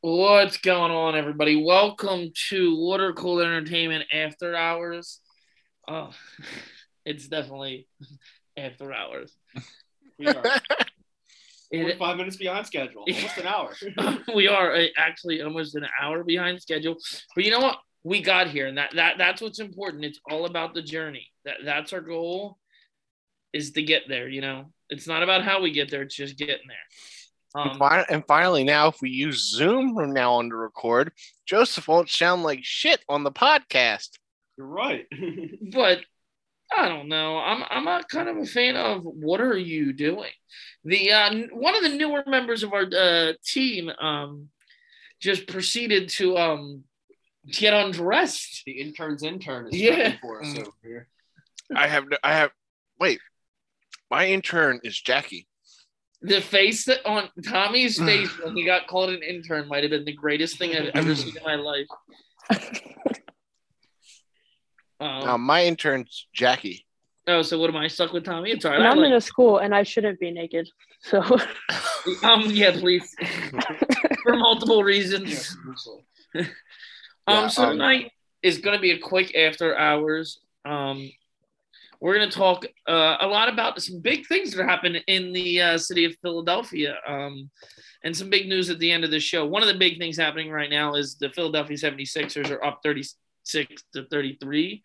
What's going on, everybody? Welcome to Water Cooler Entertainment After Hours. Oh, it's definitely after hours. We are It, 45 minutes behind schedule, almost an hour. we are uh, actually almost an hour behind schedule, but you know what? We got here, and that, that that's what's important. It's all about the journey. That that's our goal, is to get there. You know, it's not about how we get there; it's just getting there. And, Um, fi- and finally, now if we use Zoom from now on to record, Joseph won't sound like shit on the podcast. You're right. but I don't know. I'm I'm a kind of a fan of what are you doing? The uh, one of the newer members of our uh, team um, just proceeded to um, get undressed. the intern's intern is Yeah. for us over here. I have, no- I have. Wait, my intern is Jackie. The face that on Tommy's face when he got called an intern might have been the greatest thing I've ever seen in my life. Um, Now my intern's Jackie. oh, so what am I stuck with Tommy? It's all right. And I I'm like- in a school and I shouldn't be naked. So um, yeah, please. For multiple reasons. Yes, Um, Yeah, so um, tonight is going to be a quick after hours. Um, we're going to talk uh, a lot about some big things that happened in the uh, city of Philadelphia um, and some big news at the end of the show. One of the big things happening right now is the Philadelphia 76ers are up 36 to 33.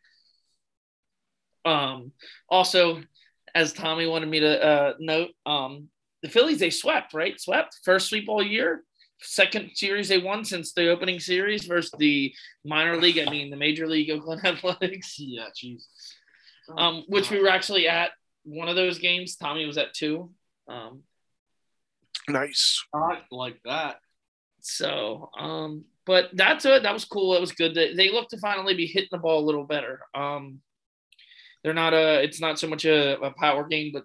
Um, also, as Tommy wanted me to uh, note, um, the Phillies, they swept, right? Swept. First sweep all year second series they won since the opening series versus the minor league. I mean, the major league Oakland Athletics, Yeah, Jesus. Um, which we were actually at one of those games. Tommy was at two. Um, Nice. not like that. so, um, but that's it. That was cool. It was good. They, they look to finally be hitting the ball a little better. Um, they're not a. It's not so much a, a power game, but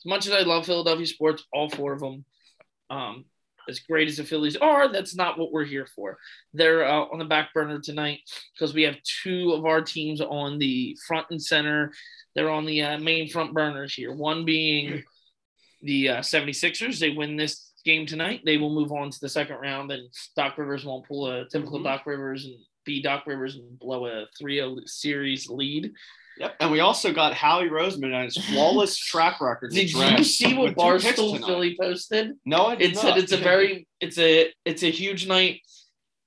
as much as I love Philadelphia sports, all four of them, um, as great as the Phillies are, that's not what we're here for. They're uh, on the back burner tonight because we have two of our teams on the front and center. They're on the uh, main front burners here. One being the uh, 76ers. They win this game tonight. They will move on to the second round, and Doc Rivers won't pull a typical Mhm. Doc Rivers and be Doc Rivers and blow a 3 0 series lead. Yep. And we also got Howie Roseman and his flawless track record. Did you see what Barstool. Philly posted? No, I did It said it's a very it's a it's a huge night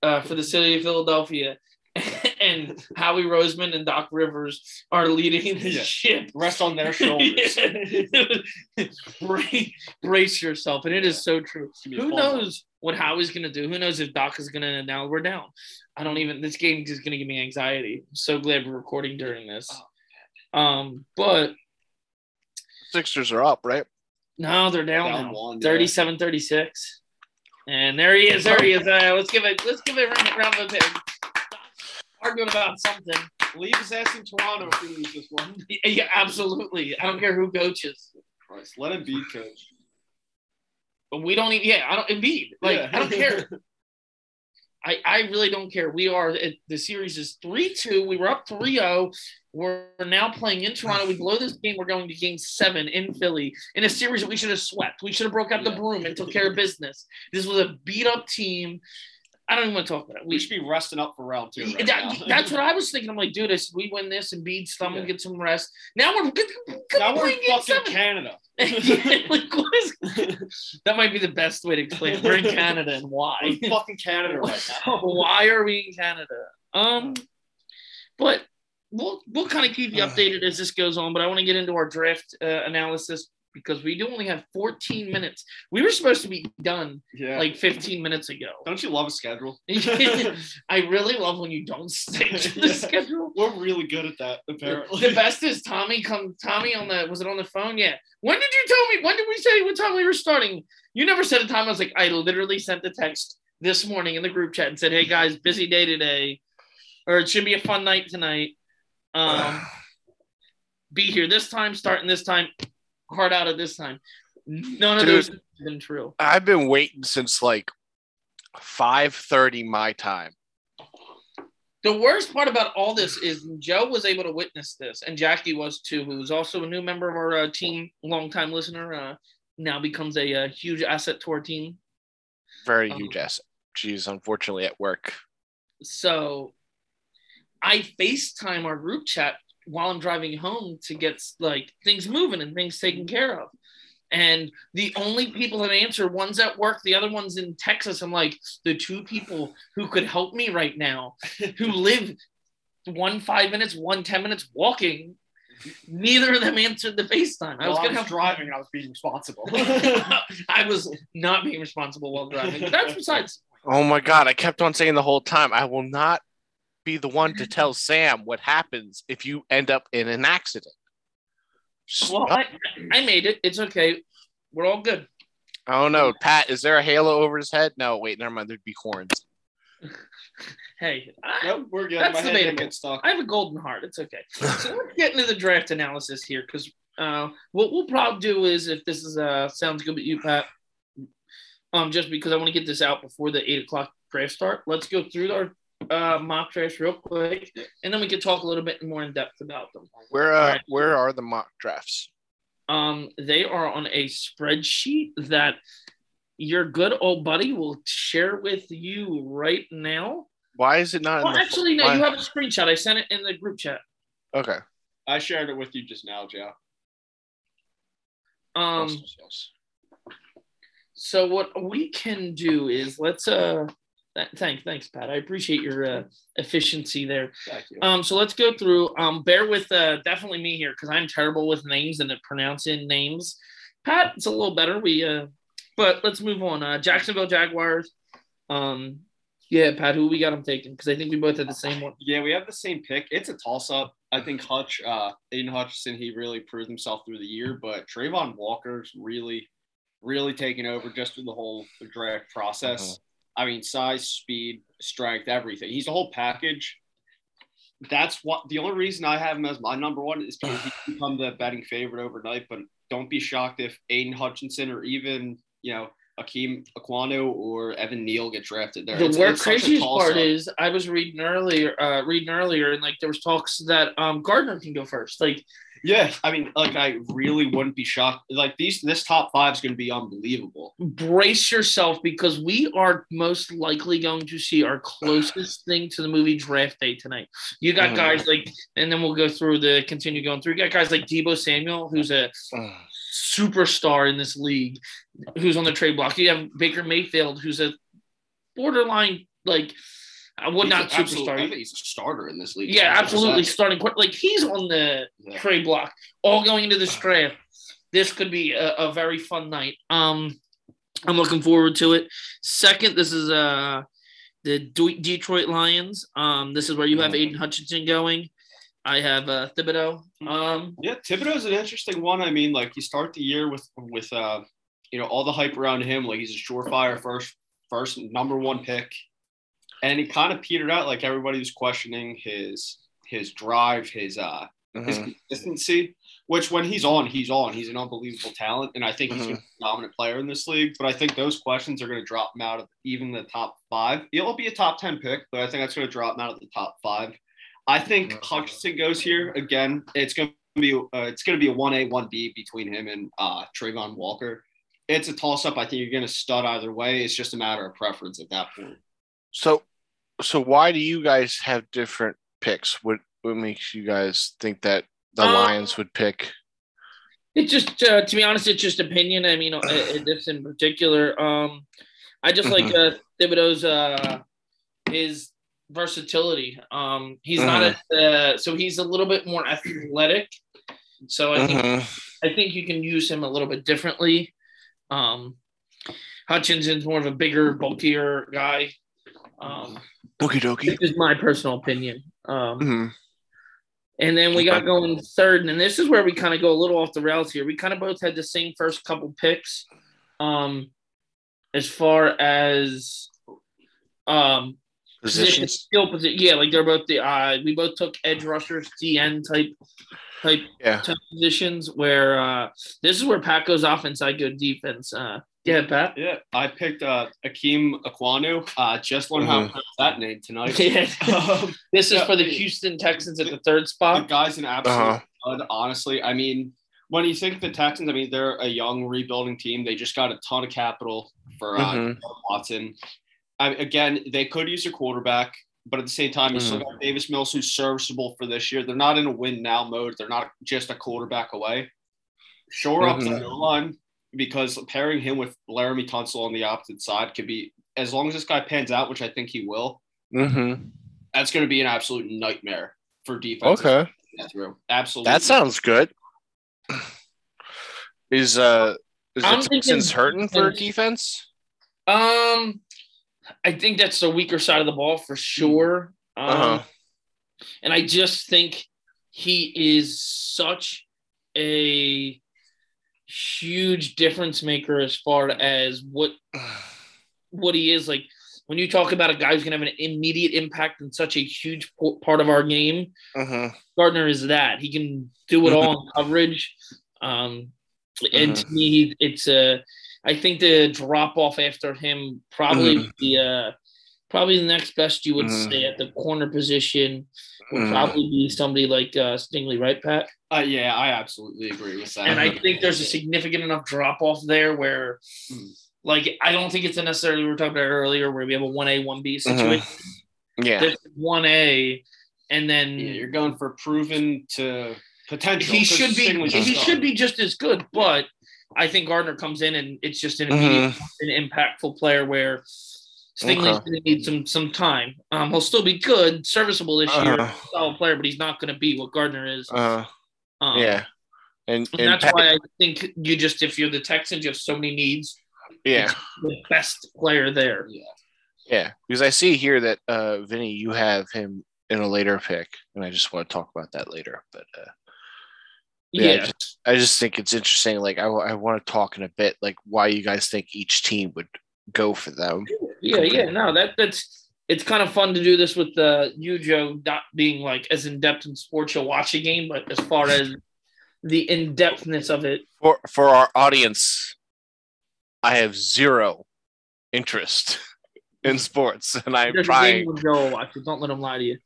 uh, for the city of Philadelphia, and Howie Roseman and Doc Rivers are leading the Yeah. ship. rest on their shoulders. brace, brace yourself, and it is so true. Give me a Who knows what Howie's gonna do? Who knows if Doc is gonna now we're down. I don't even. This game is gonna give me anxiety. I'm so glad we're recording during this. Um, but Sixers are up, right? no, they're down, Down now. one, yeah. 37 36. And there he is. There he is. Uh, let's give it. Let's give it a round, round of applause. Arguing about something. Leave his ass in Toronto if he loses this one. Yeah, absolutely. I don't care who coaches. Christ, let him be coach. But we don't even. Yeah, I don't. Embiid. Like Yeah. I don't care. I, I really don't care. We are it, the series is three two. We were up 3-0. We're now playing in Toronto. We blow this game. We're going to game seven in Philly in a series that we should have swept. We should have broke out the broom and took care of business. This was a beat up team. I don't even want to talk about it. we We should be resting up for round two. Right that, that's what I was thinking. I'm like, dude, if we win this and beat them Yeah. and get some rest. Now we're good. now we're in fucking seven. Canada. Yeah, like, what is- that might be the best way to explain it. We're in Canada and We're why? fucking Canada right now. why are we in Canada? Um, but we'll we'll kind of keep you updated as this goes on. But I want to get into our draft uh, analysis because we do only have 14 minutes. We were supposed to be done Yeah. like 15 minutes ago. don't you love a schedule? I really love when you don't stick to the Yeah. schedule. We're really good at that, apparently. The best is Tommy come Tommy on the was it on the phone? Yeah. When did you tell me? When did we say what time we were starting? You never said a time. I was like, I literally sent the text this morning in the group chat and said, Hey guys, busy day today. Or it should be a fun night tonight. Um be here this time, starting this time, hard out at this time. None of Dude. those have been true. I've been waiting since like five thirty my time. The worst part about all this is Joe was able to witness this, and Jackie was too, who was also a new member of our uh, team, longtime listener. Uh, now becomes a, uh huge asset to our team. Very Um, huge asset. She's unfortunately at work. So I FaceTime our group chat while I'm driving home to get like things moving and things taken care of. And the only people that answer, one's at work, the other one's in Texas. I'm like, the two people who could help me right now, who live one five minutes, one 10 minutes walking, neither of them answered the FaceTime. I was While gonna have driving and I was being responsible. I was not being responsible while driving. But that's besides Oh my god, I kept on saying the whole time, I will not be the one to tell Sam what happens if you end up in an accident. well, I, I made it. It's okay. We're all good. I don't know. Pat, is there a halo over his head? No, wait, never mind. There'd be horns. Hey, I, nope, we're good. That's My head didn't debatable. get. I have a golden heart. It's okay. So let's get into the draft analysis here because uh, what we'll probably do is if this is uh, sounds good with you, Pat, um, just because I want to get this out before the eight o'clock draft start. Let's go through our uh, mock drafts real quick, and then we can talk a little bit more in depth about them. Where uh, Alright. where are the mock drafts? Um, they are on a spreadsheet that your good old buddy will share with you right now. Why is it not? Well, in the, actually, no, why- you have a screenshot. I sent it in the group chat. Okay. I shared it with you just now, Joe. Um, so what we can do is let's uh, th- thanks, thanks, Pat. I appreciate your uh, efficiency there. Thank you. Um, so let's go through. Um, bear with uh, definitely me here because I'm terrible with names and pronouncing names. Pat, it's a little better. We uh, but let's move on. Uh, Jacksonville Jaguars. Um, yeah, Pat, who we got them taking? Because I think we both had the same one. Yeah, we have the same pick. It's a toss up. I think Hutch, uh, Aidan Hutchinson, he really proved himself through the year, but Travon Walker's really, really taken over just through the whole draft process. I mean, size, speed, strength, everything. He's a whole package. That's what the only reason I have him as my number one is because he's become the betting favorite overnight. But don't be shocked if Aidan Hutchinson or even, you know, Akeem Ekwonu or Evan Neal get drafted there. The It's- it's craziest part is I was reading earlier, uh, reading earlier, and like there was talks that um Gardner can go first. Like Yeah, I mean, like I really wouldn't be shocked. Like these, this top five is going to be unbelievable. brace yourself because we are most likely going to see our closest thing to the movie draft day tonight. You got Mhm. guys like, and then we'll go through the continue going through. You got guys like Deebo Samuel, who's a superstar in this league, who's on the trade block. You have Baker Mayfield, who's a borderline like, I would He's not absolute- I superstar. he's a starter in this league. Yeah, 100%. absolutely starting. Like he's on the Yeah. trade block, all going into this draft. This could be a, a very fun night. Um, I'm looking forward to it. Second, this is uh the De- Detroit Lions. Um, this is where you have Aidan Hutchinson going. I have uh, Thibodeaux. Um, Yeah, Thibodeaux's an interesting one. I mean, like you start the year with with uh, you know, all the hype around him. Like he's a surefire first first number one pick, and he kind of petered out. Like everybody was questioning his his drive, his uh his Mhm. consistency. Which when he's on, he's on. He's an unbelievable talent, and I think he's gonna a dominant player in this league. But I think those questions are going to drop him out of even the top five. It'll be a top ten pick, but I think that's going to drop him out of the top five. I think Mhm. Hutchinson goes here again. It's going to be uh, it's going to be a one A one B between him and uh, Travon Walker. It's a toss up. I think you're going to stud either way. It's just a matter of preference at that point. So, so why do you guys have different picks? What what makes you guys think that the Uh, Lions would pick? It just, uh, to be honest, it's just opinion. I mean, uh, this in particular, um, I just like uh, Thibodeaux's uh, his versatility. Um, he's not a, uh, so he's a little bit more athletic. So I think Mhm. I think you can use him a little bit differently. Um, Hutchinson's more of a bigger, bulkier guy. Um, Okie dokie. this is my personal opinion. Um, Mhm. and then we got going third, and this is where we kind of go a little off the rails here. We kind of both had the same first couple picks. Um, as far as um position Positions. skill position, yeah, like they're both the uh we both took edge rushers, DN type type Yeah. type positions where uh this is where Pat goes offense, I go defense. Uh Yeah, Pat. Yeah, I picked uh, Akeem Ekwonu. Uh, just learned how to Mhm. pronounce that name tonight. Yeah. um, This is Yeah. for the Houston Texans at the third the spot. guy's an absolute Uh-huh. stud, honestly. I mean, when you think the Texans, I mean, they're a young rebuilding team. They just got a ton of capital for uh, Mhm. Watson. I, again, they could use a quarterback, but at the same time, you still Mm-hmm. got Davis Mills, who's serviceable for this year. They're not in a win now mode. They're not just a quarterback away. Shore up Mhm. the line because pairing him with Laremy Tunsil on the opposite side could be, as long as this guy pans out, which I think he will, Mm-hmm. that's going to be an absolute nightmare for defense. Okay. Through. Absolutely. That sounds good. Is uh is I'm the thinking Texans hurting for defense. defense? Um, I think that's the weaker side of the ball for sure. Um, Uh-huh. and I just think he is such a huge difference maker as far as what what he is like when you talk about a guy who's going to have an immediate impact in such a huge part of our game Mm-hmm. Gardner is that he can do it all in coverage. Um, and to me, it's a. I think the drop off after him probably Mhm. the uh, probably the next best you would Mhm. say at the corner position would Mhm. probably be somebody like uh, Stingley, right, Pat? Uh, yeah, I absolutely agree with that. And I think there's a significant enough drop off there where, Mm. like, I don't think it's a necessarily we were talking about earlier where we have a one A one B situation. Yeah. There's one A, and then yeah, you're going for proven to potential. he 'cause should be he a should stud. be just as good, but I think Gardner comes in and it's just an immediate an impactful player where Stingley's Okay. gonna need some some time. Um, he'll still be good, serviceable this year, Uh-huh. solid player, but he's not gonna be what Gardner is. Uh, Um, yeah. And, and and that's Pat- why I think you just if you're the Texans, you have so many needs. yeah. The best player there. Yeah. Yeah, because I see here that uh Vinny, you have him in a later pick, and I just want to talk about that later. But uh, yeah, I, just, I just think it's interesting. Like, I, I want to talk in a bit, like why you guys think each team would go for them. Yeah, yeah. No, that that's it's kind of fun to do this with uh, you, Joe, not being like as in depth in sports. You'll watch a game, but as far as the in depthness of it, For for our audience, I have zero interest in sports, and I'm there's trying. Joe watch it. Don't let him lie to you.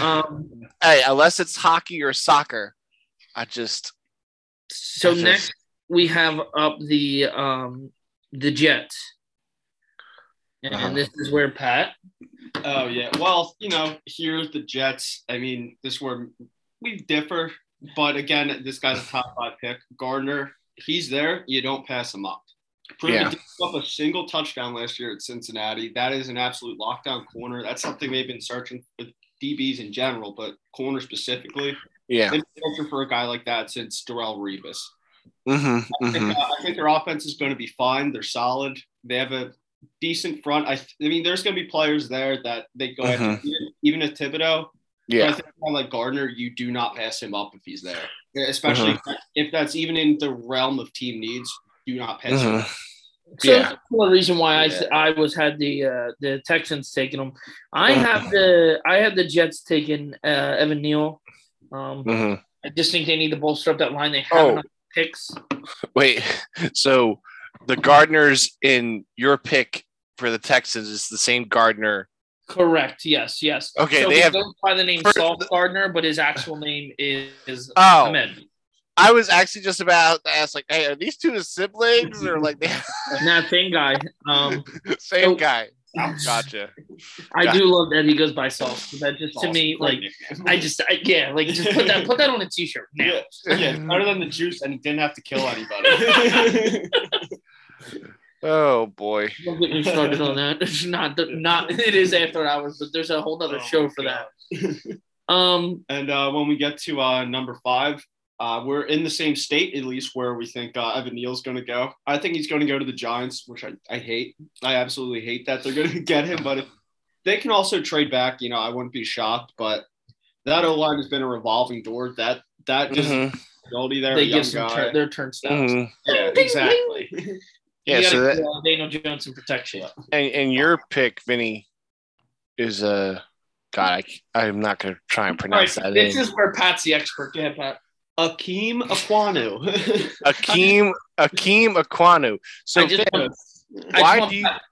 Um, Hey, unless it's hockey or soccer, I just so I just- next we have up the um the Jets, and Uh-huh. this is where Pat. Oh yeah. Well, you know, here's the Jets. I mean, this is where we differ, but again, this guy's a top five pick. Gardner, he's there. You don't pass him up. Proved Yeah. up a single touchdown last year at Cincinnati. That is an absolute lockdown corner. That's something they've been searching for DBs in general, but corner specifically. yeah. They've been searching for a guy like that since Darrelle Revis. Mm-hmm, I think, uh, I think their offense is going to be fine. They're solid. They have a decent front. I, I mean, there's going to be players there that they go after. Even, even at Thibodeaux, but I Yeah. think a guy like Gardner, you do not pass him up if he's there, especially Uh-huh. if that's even in the realm of team needs. Do not pass him. Mhm. up. So Yeah. that's the reason why I, Yeah. I was had the uh, the Texans taking them. I Uh-huh. have the I had the Jets taking uh, Evan Neal. Um. I just think they need to bolster up that line. They have Oh. enough picks. Wait, so the Gardners in your pick for the Texans is the same Gardner. Correct. Yes. Yes. Okay, So they he have- goes by the name First- Sauce Gardner, but his actual name is, is Oh. Ahmad. I was actually just about to ask, like, hey, are these two his siblings or like they Nah, same guy. Um, same So- guy? Gotcha. I Got do love that he goes by Sauce. That just to me, like, nickname. I just, I, yeah, like just put that, put that on a t-shirt now. yeah, yeah, it's better than the juice, and he didn't have to kill anybody. Oh boy. Don't get me started on that. It's not, not. It is after hours, but there's a whole other Oh show for God. that. Um, And uh, when we get to uh, number five, uh, we're in the same state, at least, where we think uh, Evan Neal's going to go. I think he's going to go to the Giants, which I, I hate. I absolutely hate that they're going to get him. But if they can also trade back, you know, I wouldn't be shocked. But that O line has been a revolving door. That that just Mhm, ability there, they a young give some guy. turn, their turnstiles. mhm. yeah, Ding, ding, exactly. Yeah, You so that uh, Daniel Jones some protection. and, and your pick, Vinny, is uh God, I, I'm not gonna try and All right, pronounce that this name. is where Pat's the expert. Go ahead, Pat. Akeem Ekwonu. Akeem Akeem Ekwonu. So I just Vin, want- why do you Pat-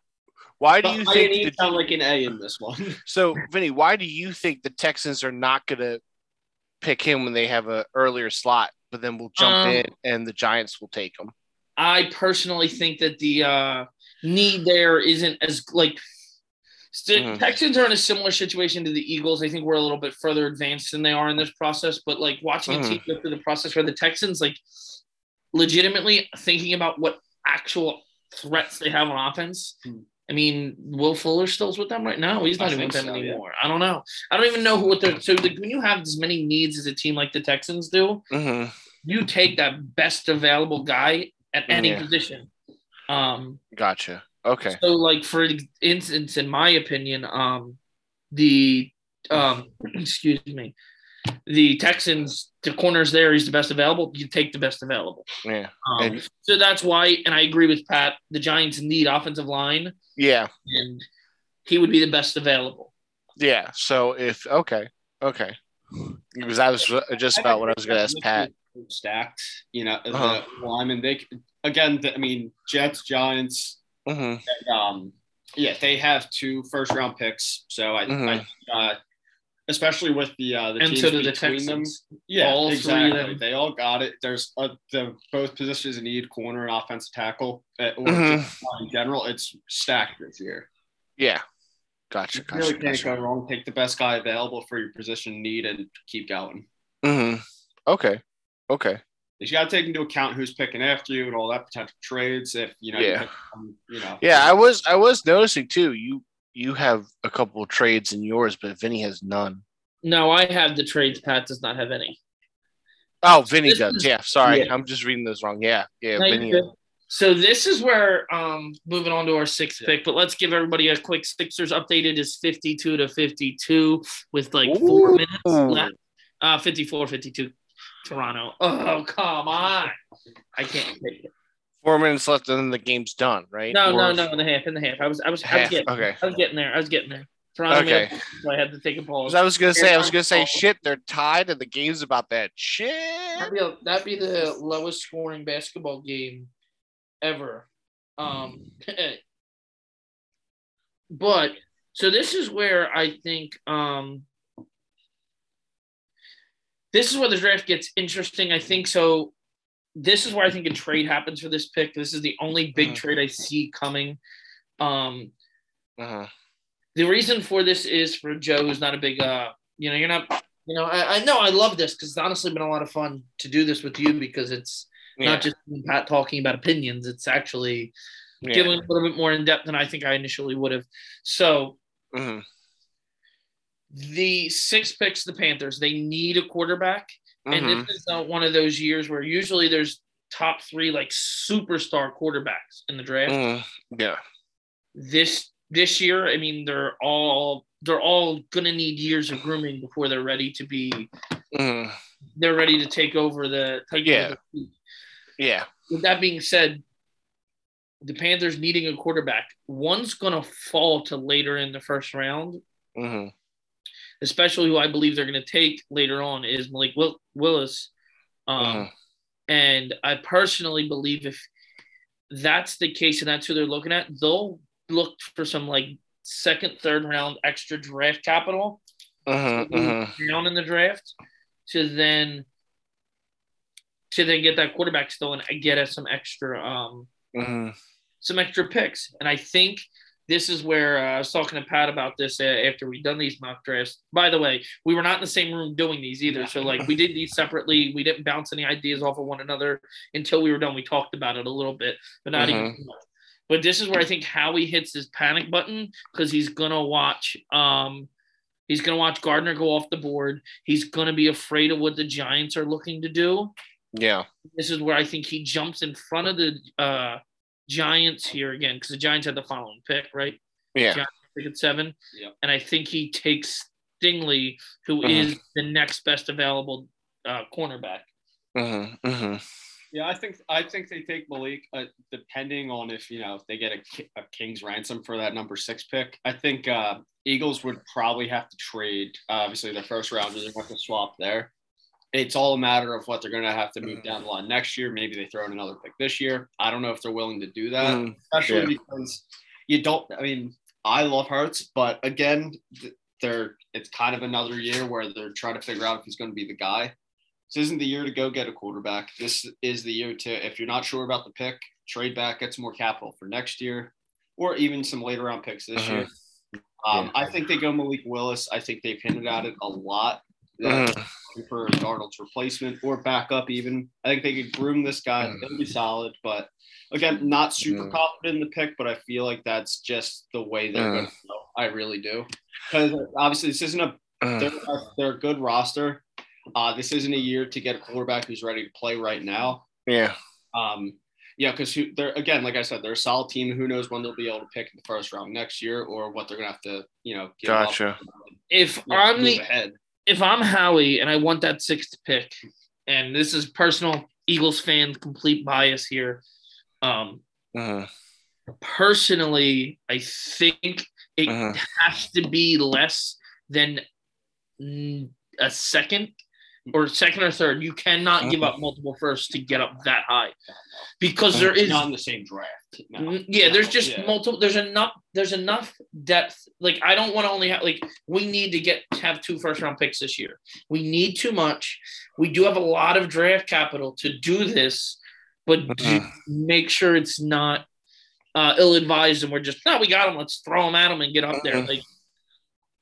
why do you I think need the, sound like an A in this one. so Vinny, why do you think the Texans are not gonna pick him when they have an earlier slot, but then we'll jump Um, in and the Giants will take him? I personally think that the uh, need there isn't as like. St- Mhm. Texans are in a similar situation to the Eagles. I think we're a little bit further advanced than they are in this process. But like watching Mhm. a team go through the process where the Texans like legitimately thinking about what actual threats they have on offense. Hmm. I mean, Will Fuller still's with them right now. He's I not even with them so, yeah. anymore. I don't know. I don't even know who what they're. So like, when you have as many needs as a team like the Texans do, hmm you take that best available guy at any Yeah. position. Um, Gotcha. Okay. so like for instance, in my opinion, um, the um, excuse me, the Texans, the corners there, he's the best available. You take the best available. Yeah. Um, so that's why, and I agree with Pat. The Giants need offensive line, Yeah. and he would be the best available. Yeah. So if okay, okay, because that was just about what I was going to ask Pat. Stacked, you know, Uh-huh. the linemen. They again, the, I mean, Jets, Giants, hmm and, um, yeah, they have two first round picks. So I, Mhm. I uh, especially with the uh, the and teams so do the between Texans. them. Yeah, All three of exactly. them. They all got it. There's uh, the both positions need corner and offensive tackle, uh, or Mhm. just in general. It's stacked this year. Yeah. Gotcha. You Gotcha. really can't gotcha. go wrong. Take the best guy available for your position need and keep going. hmm Okay. Okay. You got to take into account who's picking after you and all that potential trades. If you know, you, Yeah. pick, um, you know, Yeah, I was I was noticing too. You you have a couple of trades in yours, but Vinny has none. No, I have the trades. Pat does not have any. Oh, Vinny This does. is- Yeah. Sorry, yeah. I'm just reading those wrong. Yeah. Yeah. No, Vinny. So this is where um moving on to our sixth Yeah. pick, but let's give everybody a quick Sixers updated is 52 to 52 with like four minutes left. Uh 54 52 Toronto. Oh, come on. I can't take it. Four minutes left, and then the game's done, right? No, no, Or no, in the half, in the half. I was I was I was getting Okay. I was getting there. I was getting there. Toronto Okay. a- so I had to take a pause. 'Cause I was gonna say, I was gonna say, shit, they're tied, and the game's about that shit. That'd be, a, that'd be the lowest scoring basketball game ever. Um, but so this is where I think um, this is where the draft gets interesting. I think so. This is where I think a trade happens for this pick. This is the only big Mhm. trade I see coming. Um, Uh-huh. the reason for this is for Joe, who's not a big, uh, you know, you're not, you know, I, I know I love this because it's honestly been a lot of fun to do this with you because it's Yeah. not just Pat talking about opinions. It's actually yeah. giving a little bit more in depth than I think I initially would have. So Mhm. The six picks, the Panthers, they need a quarterback, and this is not one of those years where usually there's top three like superstar quarterbacks in the draft. Mhm. Yeah. this this year, I mean, they're all they're all gonna need years of grooming before they're ready to be Mhm. they're ready to take over the take Yeah. over the. Yeah. With that being said, the Panthers needing a quarterback, one's gonna fall to later in the first round, hmm especially who I believe they're gonna take later on is Malik Will- Willis. Um, Mhm. and I personally believe if that's the case and that's who they're looking at, they'll look for some like second, third round extra draft capital Mhm. Mhm. down in the draft to then to then get that quarterback still and get us some extra um Mhm. some extra picks. And I think this is where uh, I was talking to Pat about this uh, after we'd done these mock drafts. By the way, we were not in the same room doing these either. So like we did these separately. We didn't bounce any ideas off of one another until we were done. We talked about it a little bit, but not even too much. But this is where I think Howie hits his panic button because he's gonna watch um he's gonna watch Gardner go off the board. He's gonna be afraid of what the Giants are looking to do Yeah. this is where I think he jumps in front of the uh, Giants here again because the Giants had the following pick, right? Yeah. Pick at seven, Yeah. and I think he takes Stingley, who is Mhm. the next best available uh, cornerback. Uh huh. Yeah, I think I think they take Malik, uh, depending on if you know if they get a, a king's ransom for that number six pick. I think uh, Eagles would probably have to trade. obviously, their first round, they're going to have to swap there. It's all a matter of what they're going to have to move Mm. down the line next year. Maybe they throw in another pick this year. I don't know if they're willing to do that, Mhm. especially because you don't. I mean, I love Hurts, but again, they're it's kind of another year where they're trying to figure out if he's going to be the guy. This isn't the year to go get a quarterback. This is the year to, if you're not sure about the pick, trade back, get some more capital for next year, or even some later round picks this Uh-huh. year. Um, Yeah. I think they go Malik Willis. I think they've hinted at it a lot. That Mhm. for Darnold's replacement or backup even. I think they could groom this guy. Mm. It'll be solid, but again, not super Mm. confident in the pick, but I feel like that's just the way they're Mm. going to go. I really do. Because obviously this isn't a they're, Mhm. they're a good roster. Uh, this isn't a year to get a quarterback who's ready to play right now. Yeah. Um, yeah, because they're again, like I said, they're a solid team. Who knows when they'll be able to pick in the first round next year, or what they're gonna have to, you know, give up Gotcha. If yeah, I'm the ahead. If I'm Howie and I want that sixth pick, and this is personal Eagles fan complete bias here. Um, Mhm. personally, I think it Mhm. has to be less than a second or second or third. You cannot give up multiple firsts to get up that high because there is not in the same draft. No. Mm, Yeah, there's just Yeah. multiple. There's enough. There's enough depth. Like I don't want to only have like we need to get have two first round picks this year. We need too much. We do have a lot of draft capital to do this, but do- Mhm. make sure it's not uh, ill advised and we're just no, we got them. Let's throw them at them and get up there. Mhm. Like,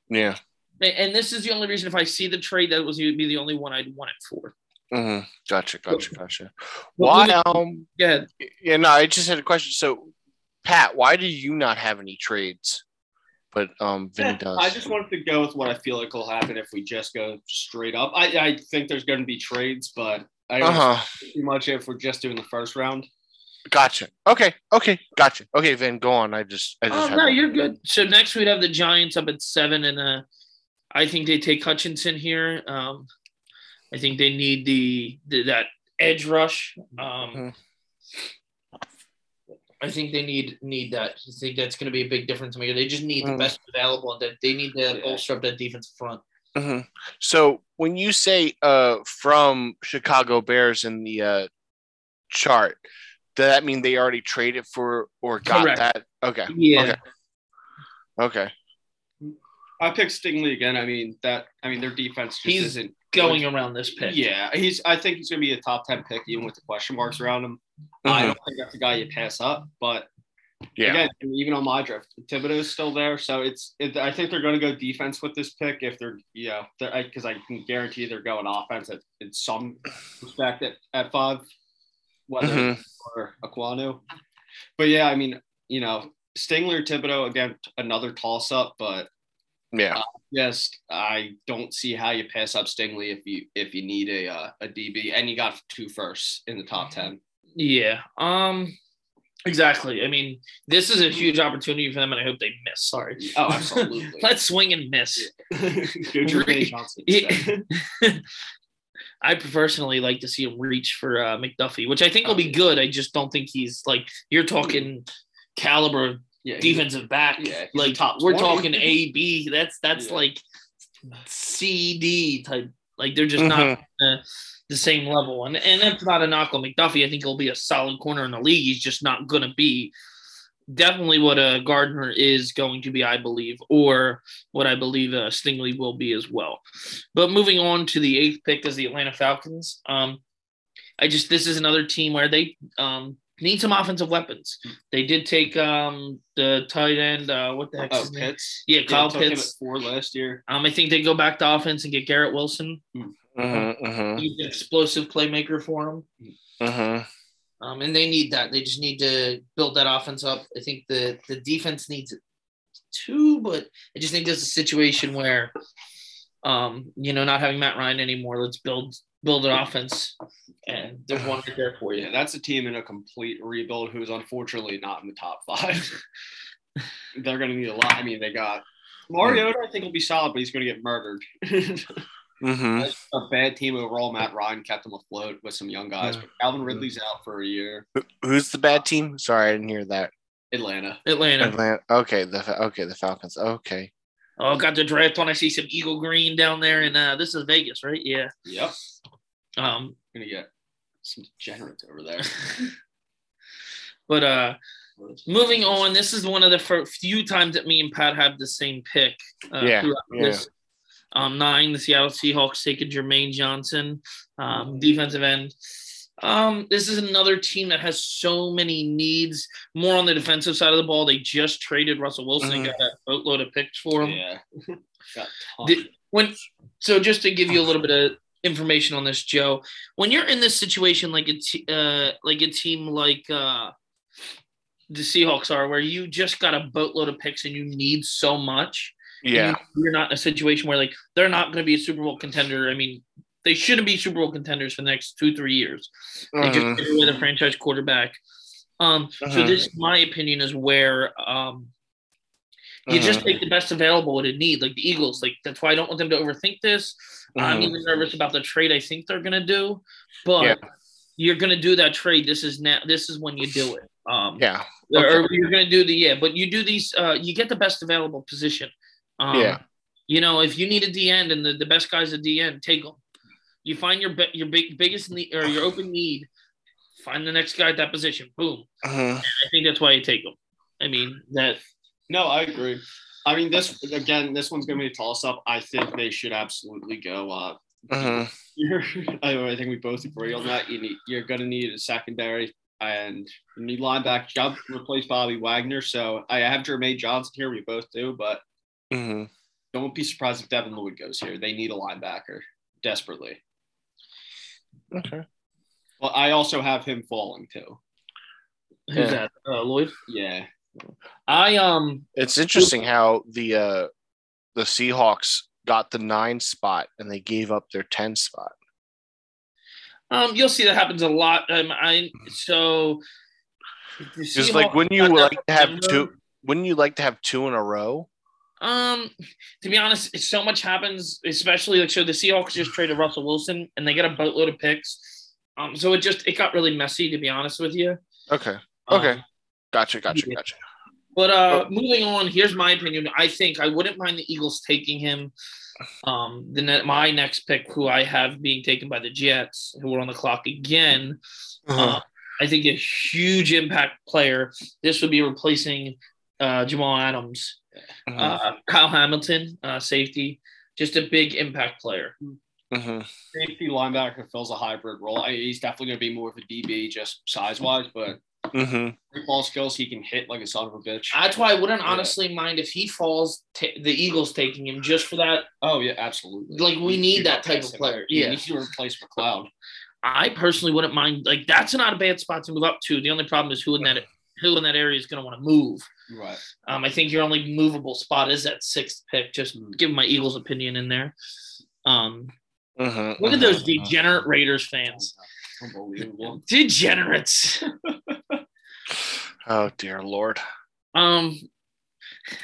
Yeah. and this is the only reason if I see the trade that was be the only one I'd want it for. Mhm. Gotcha. Gotcha. Gotcha. Why? Um. Yeah, Yeah. No, I just had a question. So, Pat, why do you not have any trades, but um, Vinny Yeah, does? I just wanted to go with what I feel like will happen if we just go straight up. I, I think there's going to be trades, but I don't Uh huh. know too much if we're just doing the first round. Gotcha. Okay. Okay. Gotcha. Okay, Vin, go on. I just. I just. Oh no, you're good. So next we'd have the Giants up at seven, and uh, I think they take Hutchinson here. Um, I think they need the, the that edge rush. Um, Mhm. I think they need need that. I think that's going to be a big difference maker. They just need the Mhm. best available. That they need to Yeah. bolster up that defensive front. Mhm. So when you say uh from Chicago Bears in the uh chart, does that mean they already traded for or got Correct. that? Okay. Yeah, Okay. Okay. I picked Stingley again. I mean that. I mean their defense just He's isn't going around this pick. Yeah, he's. I think he's going to be a top ten pick, even with the question marks around him. I Mhm. don't think that's a guy you pass up. But Yeah. again, even on my draft, Thibodeaux's still there, so it's. It, I think they're going to go defense with this pick if they're, you know, because I, can guarantee they're going offense at, in some respect at, at five, whether Mhm. or Ekwonu. But yeah, I mean, you know, Stingley, Thibodeaux again, another toss up, but Yeah. Yes, I don't see how you pass up Stingley if you if you need a uh, a DB and you got two firsts in the top ten. Yeah. Um. Exactly. I mean, this is a huge opportunity for them, and I hope they miss. Sorry. Oh, absolutely. Let's swing and miss. Go Jermaine Johnson. Yeah. I personally like to see him reach for uh, McDuffie, which I think will Oh, be yeah. good. I just don't think he's like you're talking caliber of Yeah, defensive back. yeah, like top we're talking A B. That's that's Yeah. like C D type. Like they're just not Mhm. uh, the same level. And and that's not a knock on McDuffie. I think he'll be a solid corner in the league. He's just not going to be definitely what a Gardner is going to be, I believe, or what I believe uh, Stingley will be as well. But moving on to the eighth pick is the Atlanta Falcons. Um, I just this is another team where they um, need some offensive weapons. They did take um, the tight end. Uh, what the heck? Oh, his name? Pitts. Yeah, Kyle took him Pitts. at four last year. Um, I think they go back to offense and get Garrett Wilson. Mhm. Mhm. He's an explosive playmaker for them. Mhm. Um, and they need that. They just need to build that offense up. I think the the defense needs it too, but I just think there's a situation where, um, you know, not having Matt Ryan anymore. Let's build build an offense, and there's one right there for Yeah, you. that's a team in a complete rebuild who's unfortunately not in the top five. They're going to need a lot. I mean, they got Mariota. I think will be solid, but he's going to get murdered. Mhm. That's a bad team overall. Matt Ryan kept them afloat with some young guys, Yeah. but Calvin Ridley's out for a year. Who's the bad team? Sorry, I didn't hear that. Atlanta. Atlanta. Atlanta. Okay, the okay the Falcons. Okay. Oh, got the draft on. I see some Eagle Green down there, and uh, this is Vegas, right? Yeah. Yep. Um, gonna get some degenerates over there. but uh, moving on, this is one of the fir- few times that me and Pat have the same pick. Uh, Yeah, throughout yeah. This. Um, nine, the Seattle Seahawks taking Jermaine Johnson, um, defensive end. Um, this is another team that has so many needs. More on the defensive side of the ball. They just traded Russell Wilson and Mhm. got a boatload of picks for him. yeah. Did- when so just to give you a little bit of information on this, Joe, when you're in this situation like a t- uh, like a team like uh, the Seahawks are, where you just got a boatload of picks and you need so much, Yeah. you- you're not in a situation where like they're not going to be a Super Bowl contender. I mean, they shouldn't be Super Bowl contenders for the next two three years. They Mhm. just get away the franchise quarterback. Um, so Mhm. this, my opinion, is where um, you just Mhm. take the best available what it need, like the Eagles. Like that's why I don't want them to overthink this. I'm Mhm. even nervous about the trade I think they're gonna do, but Yeah. you're gonna do that trade. This is now. This is when you do it. Um, Yeah. or, okay. or you're gonna do the yeah, but you do these. Uh, you get the best available position. Um, Yeah. You know, if you need a D end and the, the best guy's a D end, take them. You find your your big biggest need or your open need. Find the next guy at that position. Boom. Mhm. I think that's why you take them. I mean that. No, I agree. I mean, this again, this one's gonna be a toss up. I think they should absolutely go. Uh, you're, I, I think we both agree on that. You need, you're gonna need a secondary, and you need linebacker. Job replace Bobby Wagner. So I have Jermaine Johnson here. We both do, but Mhm. don't be surprised if Devin Lloyd goes here. They need a linebacker desperately. Okay. Well, I also have him falling too. Who's Yeah. that? Uh, Lloyd. Yeah. I um. It's interesting how the uh the Seahawks got the nine spot and they gave up their ten spot. Um, you'll see that happens a lot. Um, I so the It's like Seahawks wouldn't you like to have Denver. two wouldn't you like to have two in a row? Um, to be honest, it's so much happens, especially like so the Seahawks just traded Russell Wilson and they got a boatload of picks. Um, so it just it got really messy to be honest with you. Okay. Um, Okay. Gotcha, gotcha, yeah. gotcha. But uh, moving on, here's my opinion. I think I wouldn't mind the Eagles taking him. Um, the ne- my next pick, who I have being taken by the Jets, who are on the clock again. Uh-huh. Uh, I think a huge impact player. This would be replacing uh, Jamal Adams, Uh, Kyle Hamilton, uh, safety. Just a big impact player. Mhm. Safety linebacker fills a hybrid role. I, he's definitely going to be more of a DB just size wise, but Mhm. great ball skills, he can hit like a son of a bitch. That's why I wouldn't Yeah. honestly mind if he falls. T- the Eagles taking him just for that. Oh yeah, absolutely. Like we You- need you that type of him. player. You Yeah. need to replace McLeod. I personally wouldn't mind. Like that's not a bad spot to move up to. The only problem is who in that who in that area is going to want to move. Right. Um, I think your only movable spot is that sixth pick. Just Mm. give my Eagles opinion in there. Um, Mhm. look at those Mhm. degenerate Raiders fans. Unbelievable. Degenerates. Oh dear lord. Um, I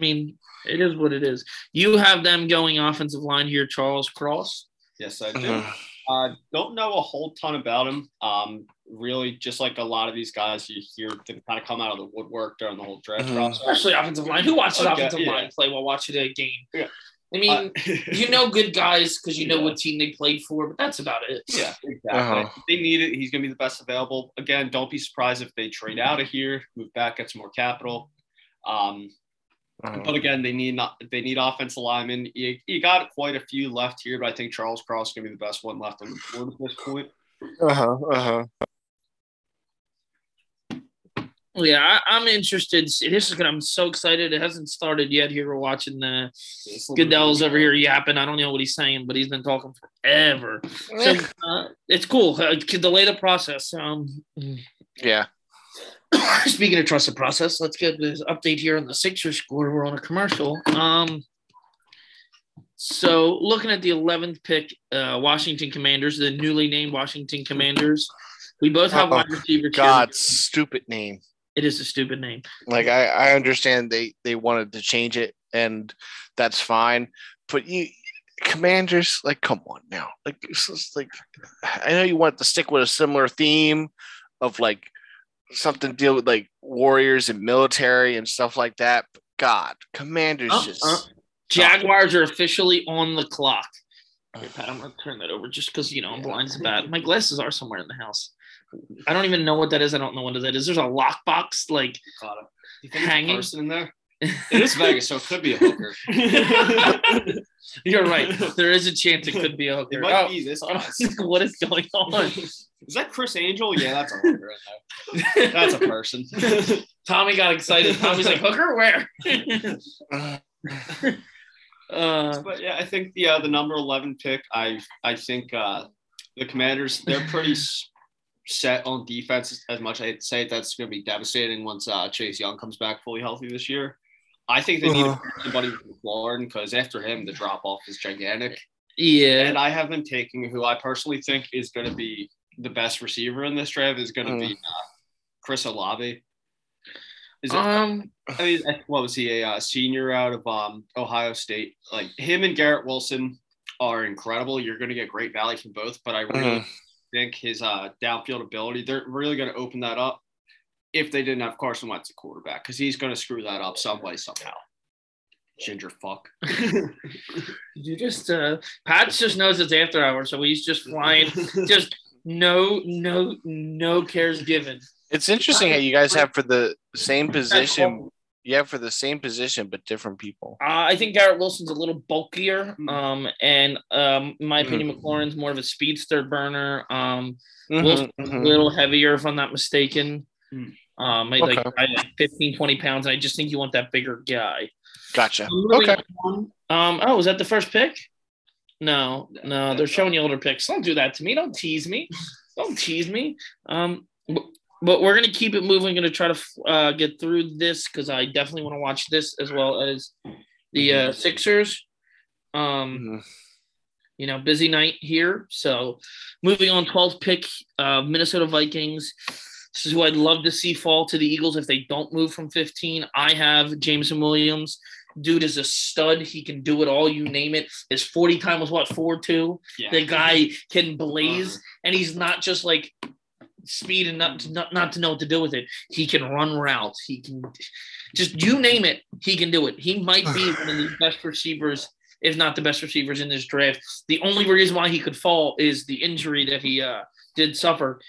mean, it is what it is. You have them going offensive line here, Charles Cross. Yes, I do. Mhm. Uh, don't know a whole ton about him. Um, really, just like a lot of these guys, you hear them kind of come out of the woodwork during the whole draft process. Especially offensive line. Who watches Okay, offensive yeah. line play while watching a game? Yeah. I mean, Uh, you know good guys because you know Yeah. what team they played for, but that's about it. Yeah, exactly. Uh-huh. They need it. He's going to be the best available. Again, don't be surprised if they trade out of here, move back, get some more capital. Um, Mhm. but again, they need not they need offensive linemen. You, you got quite a few left here, but I think Charles Cross is going to be the best one left on the board at this point. Uh-huh. Uh-huh. Yeah, I, I'm interested. This is gonna. I'm so excited. It hasn't started yet. Here we're watching the It's a little bit- Goodell's over here yapping. I don't know what he's saying, but he's been talking forever. So uh, it's cool. Uh, can delay the process. Um, Yeah. speaking of trust the process, let's get this update here on the Sixers score. We're on a commercial. Um, so looking at the 11th pick, uh, Washington Commanders, the newly named Washington Commanders. We both have Oh, wide receiver. here. God, stupid name. It is a stupid name. Like I, I understand they they wanted to change it and that's fine, but you commanders like come on now. Like it's just like I know you want to stick with a similar theme of like something to deal with like warriors and military and stuff like that. But God, commanders Uh, just uh, Jaguars are officially on the clock. Here, Pat, I'm gonna turn that over just because you know I'm blind as a bat. My glasses are somewhere in the house. I don't even know what that is. I don't know what that is. There's a lockbox like Got it. You think there's a Hanging? person in there? It is Vegas, so it could be a hooker. You're right. There is a chance it could be a It hooker. might Oh, be this guy. what is going on? Is that Criss Angel? Yeah, that's a hooker in there. That's a person. Tommy got excited. Tommy's like, hooker, where? uh, but yeah, I think the uh, the number eleven pick. I I think uh, the Commanders they're pretty s- set on defense. As much I hate to say that's going to be devastating once uh, Chase Young comes back fully healthy this year. I think they need Uh-huh. somebody with McLaurin because after him, the drop off is gigantic. yeah. And I have them taking who I personally think is going to be the best receiver in this draft is going to be uh, Chris Olave. Is it, Um, I mean, what was he a uh, senior out of um, Ohio State? Like him and Garrett Wilson are incredible. You're going to get great value from both, but I really Mhm. Think his uh, downfield ability they're really going to open that up if they didn't have Carson Wentz at quarterback because he's going to screw that up some way somehow. Ginger fuck. you just uh, Pat just knows it's after hours, so he's just flying. just no, no, no cares given. It's interesting how you guys have for the same position. You have for the same position, but different people. Uh, I think Garrett Wilson's a little bulkier, Hmm. um, and um, in my opinion, McLaurin's more of a speedster burner. Um, Mhm, Wilson's a mhm. little heavier, if I'm not mistaken. Hmm. Um, I like I like 15, 20 pounds. I just think you want that bigger guy. Gotcha. Okay. on. Um, oh, is that the first pick? No, no, they're showing you older picks. Don't do that to me. Don't tease me. Don't tease me. Um, but, we're gonna keep it moving. Gonna try to uh, get through this because I definitely want to watch this as well as the uh, Sixers. Um, Mhm. you know, busy night here. So moving on, 12th pick, uh, Minnesota Vikings. This is who I'd love to see fall to the Eagles if they don't move from 15. I have Jameson Williams. Dude is a stud. He can do it all. You name it. His 40 time was what, 4 2? Yeah. The guy can blaze, and he's not just like speed and not, not not to know what to do with it. He can run routes. He can just you name it, he can do it. He might be one of the best receivers, if not the best receivers in this draft. The only reason why he could fall is the injury that he uh, did suffer,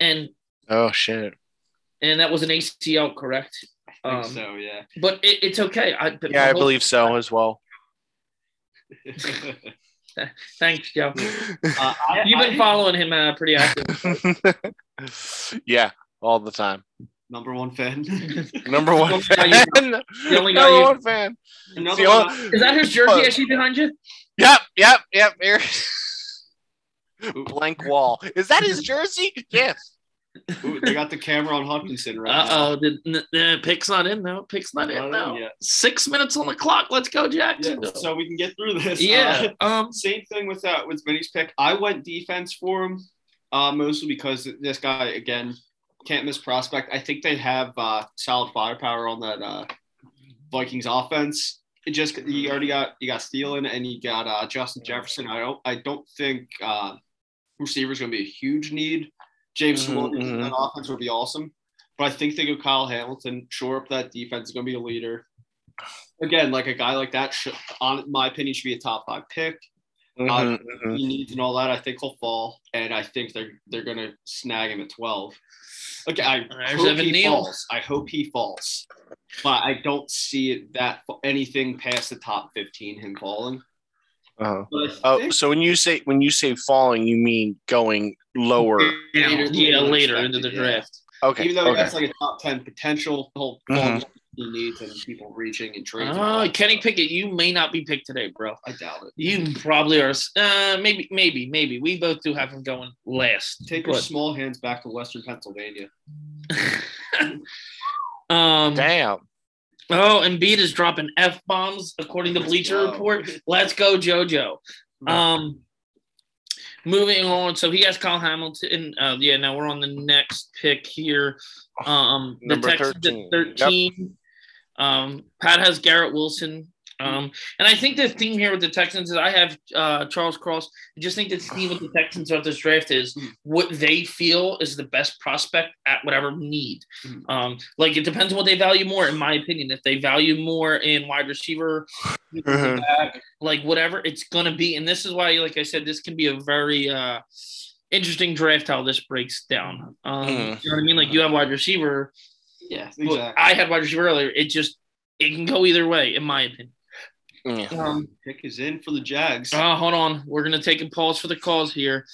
and Oh shit. and that was an ACL, correct? I think Um, so, yeah. But it, it's okay. I, Yeah, I believe so as well. Thanks, Joe. Uh, You've been I- following him uh, pretty active. yeah, all the time. number one fan. Number one fan. The only Number you- one fan. Another the one, Is that his jersey I see behind you? Yep, yep, yep. Here. Blank wall. Is that his jersey? Yes. Ooh, they got the camera on Hutchinson right Uh-oh, the, the, the pick's not in though. Pick's not Not in in now. Six minutes on the clock. Let's go, Yeah, Jackson. so we can get through this. Yeah. Uh, Um. same thing with that with Vinny's pick. I went defense for him, uh, mostly because this guy again can't miss prospect. I think they have uh, solid firepower on that uh, Vikings offense. It just you already got you got Thielen and you got uh, Justin Jefferson. I don't I don't think uh, receivers going to be a huge need. James Williams in mhm. that offense would be awesome, but I think they go Kyle Hamilton. Shore up that defense is going to be a leader. Again, like a guy like that, should, on my opinion, should be a top five pick Mhm, mhm. he needs and all that, I think he'll fall, and I think they're they're gonna snag him at twelve. Okay, I There's hope Evan he Neal. falls. I hope he falls, but I don't see it that anything past the top fifteen him falling. Uh-huh. Oh, so when you say when you say falling, you mean going lower? Yeah, later- yeah, later later into the yeah. draft. Okay. even though okay. that's like a top ten potential, he'll fall Mhm. he needs and people reaching and trading. Oh, that Kenny. Pickett, you may not be picked today, bro. I doubt it. You probably are. Uh, maybe, maybe, maybe. We both do have him going last. Take your small hands back to Western Pennsylvania. um. Damn. Oh, Embiid is dropping f bombs according to Bleacher. Report. Let's go, JoJo. Um, moving on. So he has Kyle Hamilton. Uh, yeah. Now we're on the next pick here. Um, the Number Texans 13. at thirteen. Um, Pat has Garrett Wilson. Um, and I think the theme here with the Texans is I have uh, Charles Cross. I just think the theme with the Texans of this draft is what they feel is the best prospect at whatever need. Mhm. Um, like it depends on what they value more, in my opinion. If they value more in wide receiver, Mhm. back, like whatever it's gonna be. And this is why, like I said, this can be a very uh, interesting draft how this breaks down. Um, Mhm. You know what I mean? Like you have wide receiver. Yeah, Exactly. I had wide receiver earlier. It just it can go either way, in my opinion. Yeah. Um, Pick is in for the Jags. uh, hold on, we're gonna take a pause for the calls here.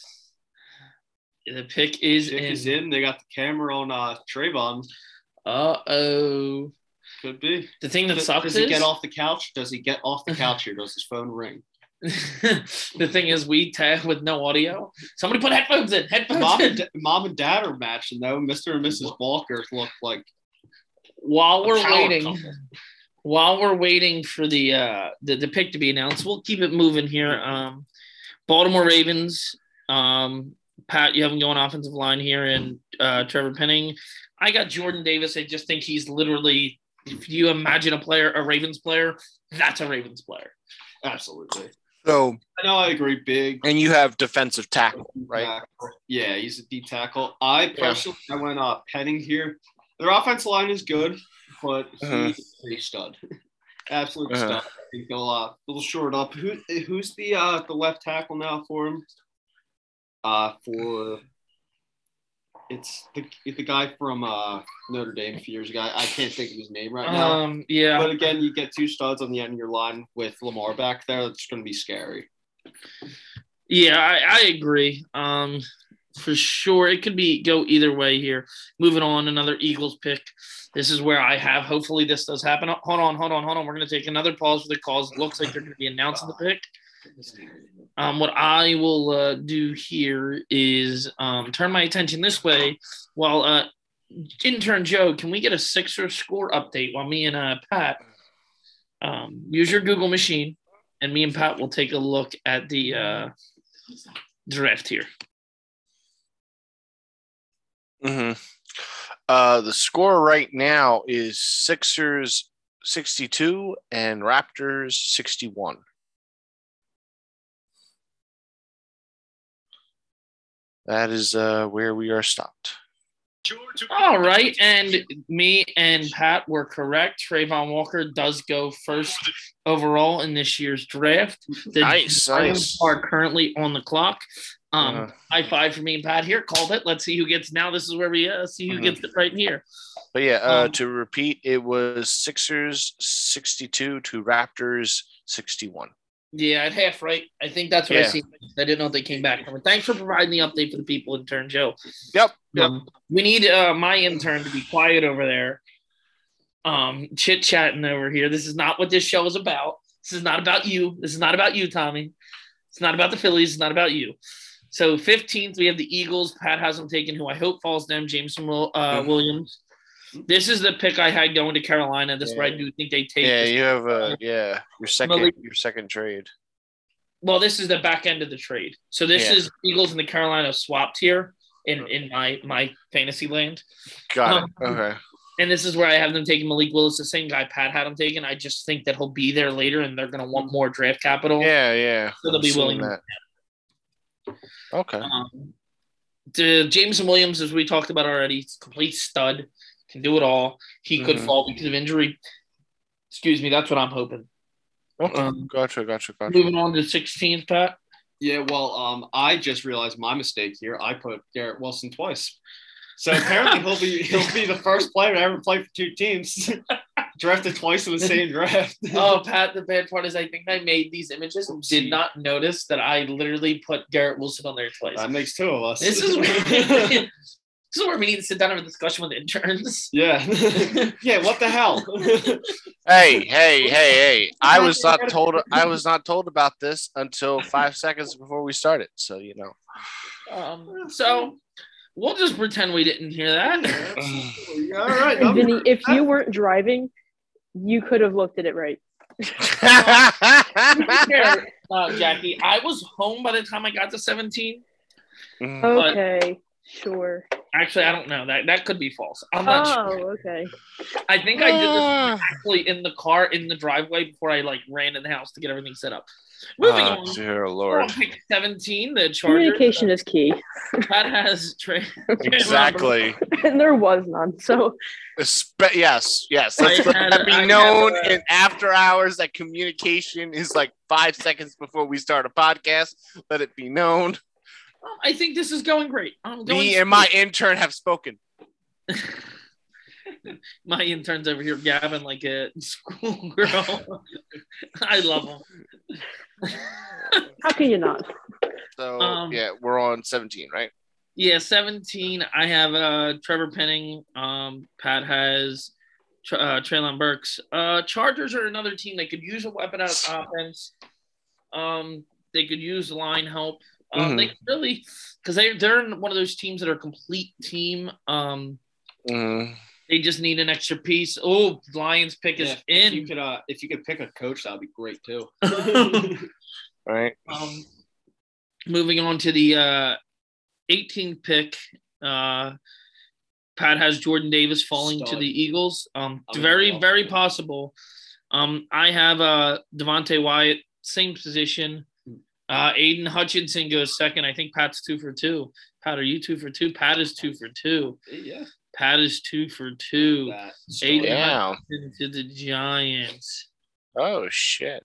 The pick is Pick in. is in. They got the camera on uh, Travon. Uh oh. Could be. The thing that Does, sucks does is he get off the couch? Does he get off the couch here? Does his phone ring? the thing is we tag with no audio. Somebody put headphones in. Headphones Mom in. and, da- Mom and Dad are matching though. Mr. and Mrs. Walker look like While we're power waiting, couple. While we're waiting for the uh the, the pick to be announced, we'll keep it moving here. Um Baltimore Ravens, um, Pat, you have him going offensive line here and uh Trevor Penning. I got Jordan Davis. I just think he's literally if you imagine a player, a Ravens player, that's a Ravens player. absolutely. So, I know I agree. Big and you have defensive tackle, right? tackle. Yeah, he's a D tackle. I personally, I went uh Penning here. Their offensive line is good, but Uh-huh. he's a stud. Absolute Uh-huh. stud. I think they'll uh, they'll short up. Who who's the uh the left tackle now for him? Uh for it's the the guy from uh Notre Dame a few years ago. I can't think of his name right now. Um, yeah. But again, you get two studs on the end of your line with Lamar back there. That's going to be scary. Yeah, I, I agree. Um, for sure, it could be go either way here. Moving on, another Eagles pick. This is where I have. Hopefully, this does happen. Hold on, hold on, hold on. We're going to take another pause for the calls. It looks like they're going to be announcing the pick. Um, what I will uh, do here is um, turn my attention this way. While uh, intern Joe, can we get a Sixer score update while me and uh, Pat um, use your Google machine, and me and Pat will take a look at the uh, draft here. Hmm Uh, the score right now is Sixers 62 and Raptors 61. That is uh, where we are stopped. All right, and me and Pat were correct. Travon Walker does go first overall in this year's draft. The Nice, nice. are currently on the clock. Um, Uh-huh. high five for me and Pat here. Called it. Let's see who gets now. This is where we uh, see who Mhm. gets it right here. But yeah, uh, Um, to repeat, it was Sixers 62 to Raptors 61. Yeah, at half right. I think that's what I see. I didn't know they came back from. Thanks for providing the update for the people intern Joe. Yep. Yep. Um, we need uh, my intern to be quiet over there. Um, chit chatting over here. This is not what this show is about. This is not about you. This is not about you, Tommy. It's not about the Phillies. It's not about you. So 15th, we have the Eagles. Pat has them taken, who I hope falls them, Jameson Will, uh, Mhm. Williams. This is the pick I had going to Carolina. This is where I do think they take. Yeah, you have uh, yeah your second Malik- your second trade. Well, this is the back end of the trade. So this Yeah. is Eagles and the Carolina swapped here in in my my fantasy land. Got Um, it. Okay. And this is where I have them taking Malik Willis, the same guy Pat had him taken. I just think that he'll be there later, and they're going to want more draft capital. Yeah, yeah. So they'll be I've seen willing- that. Okay. Um, the Jameson Williams, as we talked about already, complete stud, can do it all. He could Mhm. fall because of injury. Excuse me, that's what I'm hoping. Okay. um, gotcha. Gotcha. Gotcha. Moving on to 16th, Pat. Yeah, well, um, I just realized my mistake here. I put Garrett Wilson twice. So apparently he'll be he'll be the first player to ever play for two teams, drafted twice in the same draft. Oh, Pat, the bad part is I think I made these images and did not notice that I literally put Garrett Wilson on there twice. that makes two of us. This is where, this is where we need to sit down and have a discussion with interns. yeah, yeah. What the hell? Hey, hey, hey, hey! I was not told. I was not told about this until five seconds before we started. So you know. Um, so we'll just pretend we didn't hear that. All right, Vinny, if you weren't driving, you could have looked at it right. Uh, Jackie, I was home by the time I got to 17. Mm, Okay, sure. Actually, I don't know. That that could be false. I'm not sure. Oh, okay. I think I did this Ah, actually in the car in the driveway before I like ran in the house to get everything set up. Moving oh, on. dear We're Lord. on pick 17, the Chargers. Communication is key, That has tra- Exactly. and there was none. So Espe- yes, yes. Let's let that be I known uh, in after hours that communication is like five seconds before we start a podcast. Let it be known. I think this is going great. I'm going Me and my intern have spoken. my intern's over here gabbing like a schoolgirl. I love him. how can you not? So Um, yeah, we're on 17, right? Yeah, 17. I have uh Trevor Penning. Um, Pat has uh, Treylon Burks. Uh, Chargers are another team. They could use a weapon out of offense. Um, they could use line help. Um, They could really because they they're one of those teams that are complete team. Um, Mm. They just need an extra piece. Oh, Lions pick is Yeah, if you in. could, uh, if you could pick a coach, that would be great too. All right. Um, moving on to the uh, 18th pick, uh, Pat has Jordan Davis falling to the Eagles. Um, I'm very, involved. very possible. Um, I have uh, Devonte Wyatt, same position. Uh, Aidan Hutchinson goes second. I think Pat's two for two. Pat, are you two for two? Pat is two for two. yeah. Pat is two for two. That Aidan Yeah. Hutchinson to the Giants. Oh shit.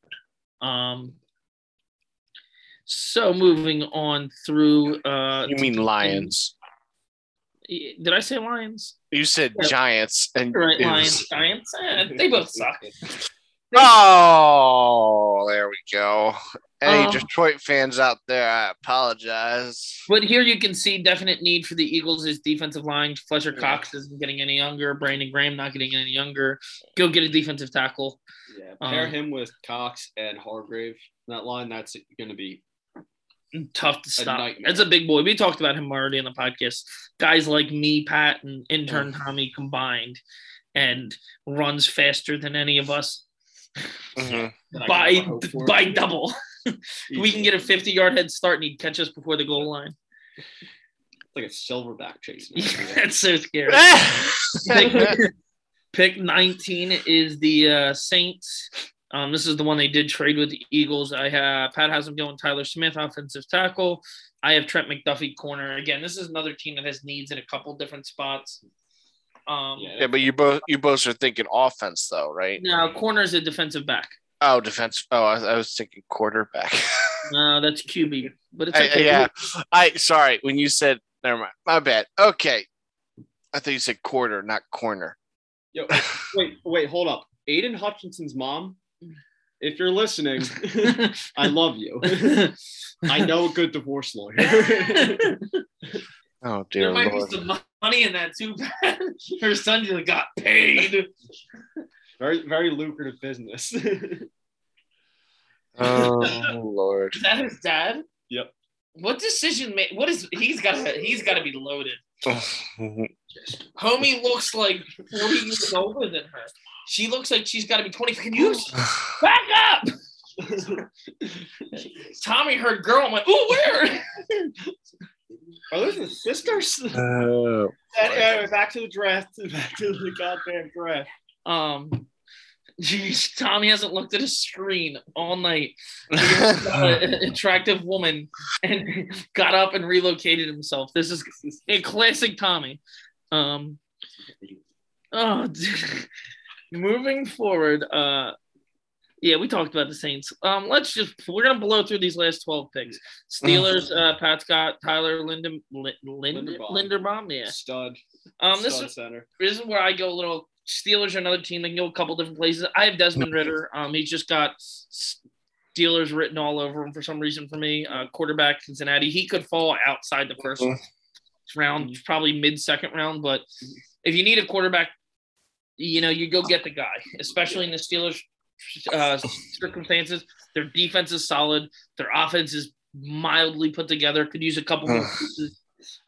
Um, so moving on through. Uh, You mean lions? Did I say Lions? You said Yeah. giants and Right, it was- Lions, Giants. Eh, they both suck. Oh, there we go. Any Um, Detroit fans out there, I apologize. But here you can see definite need for the Eagles is defensive line. Fletcher Yeah. Cox isn't getting any younger. Brandon Graham not getting any younger. Go get a defensive tackle. Yeah, pair Um, him with Cox and Hargrave. That line, that's going to be Tough to stop. nightmare. It's a big boy. We talked about him already in the podcast. Guys like me, Pat, and intern Tommy combined, and runs faster than any of us Mhm. by can ever hope for. by double. we can get a 50 yard head start and he'd catch us before the goal line. It's like a silverback chasing. That's so scary. pick, pick 19 is the uh, Saints. Um, this is the one they did trade with the Eagles. I have Pat has them going Tyler Smith, offensive tackle. I have Trent McDuffie, corner. Again, this is another team that has needs in a couple different spots. Um, Yeah. yeah, but you both you both are thinking offense though, right? Now, corner is a defensive back. Oh, defense. Oh, I, I was thinking quarterback. No, that's QB, but it's I- okay. yeah, I sorry when you said never mind. My bad. Okay, I thought you said quarter, not corner. Yo, wait, wait, hold up. Aidan Hutchinson's mom, if you're listening, I love you. I know a good divorce lawyer. Oh dear there might lord. be some money in that too. Pat. Her son just got paid. Very, very lucrative business. Oh lord. Is that his dad? Yep. What decision made? What is he's got? to He's got to be loaded. Homie looks like forty years older than her. She looks like she's got to be twenty. Can you back up? Tommy heard girl. I'm like, ooh, where? Are those the sisters? Oh. Anyway, back to the draft. Back to the goddamn draft. Um, geez, Tommy hasn't looked at a screen all night. An attractive woman and got up and relocated himself. This is a classic Tommy. Um, oh, moving forward. Uh, yeah, we talked about the Saints. Um, let's just we're gonna blow through these last twelve picks. Steelers. Uh, Pat Scott, Tyler Linden, Lind, Lind, Linderbaum. Linderbaum. Yeah. Stud. Um, this stud is this is where I go a little. Steelers are another team. They can go a couple different places. I have Desmond Ridder. Um, he's just got Steelers written all over him for some reason for me. Uh, quarterback Cincinnati. He could fall outside the first Mhm. round, probably mid second round. But if you need a quarterback, you know you go get the guy, especially in the Steelers uh, circumstances. Their defense is solid. Their offense is mildly put together. Could use a couple more pieces.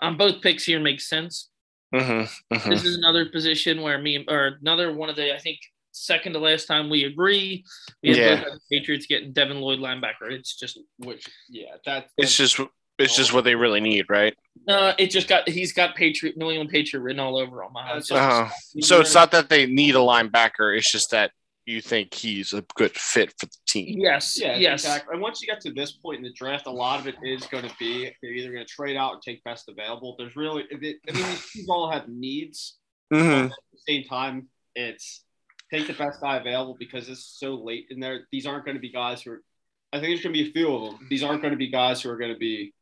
Um, both picks here make sense. Mhm, mhm. This is another position where me or another one of the I think second to last time we agree. We Yeah. the Patriots getting Devin Lloyd linebacker. It's just Which, yeah, that, It's just It's just what they really need, right? Uh, it just got he's got Patriot New England Patriot written all over him. Uh, That's so- Uh, so it's not that they need a linebacker. It's just that you think he's a good fit for the team. yes, Yeah, yes. exactly. And once you get to this point in the draft, a lot of it is going to be they're either going to trade out and take best available. There's really, I mean, these teams all have needs. Mhm. At the same time, it's take the best guy available because it's so late in there. These aren't going to be guys who are. I think there's going to be a few of them. These aren't going to be guys who are going to be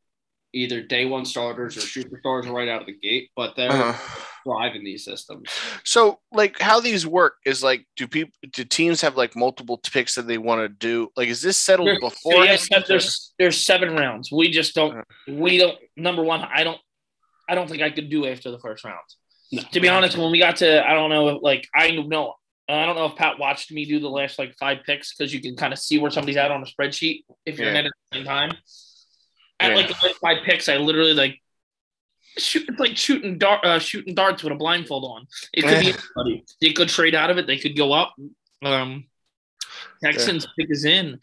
either day one starters or superstars right out of the gate, but they're Uh-huh. driving these systems. So, like, how these work is like, do people, do teams have like multiple picks that they want to do? Like, is this settled There's, before? yes, there's there's seven rounds. We just don't. We don't. Number one, I don't. I don't think I could do after the first round. To be honest, when we got to, I don't know, like I know, I don't know if Pat watched me do the last like five picks because you can kind of see where somebody's at on a spreadsheet if you're in Yeah. it at the same time. At Yeah. like the last five picks, I literally like shoot, it's like shooting dart, uh, shooting darts with a blindfold on. It could be anybody. They could trade out of it. They could go up. Um, Texans pick is in.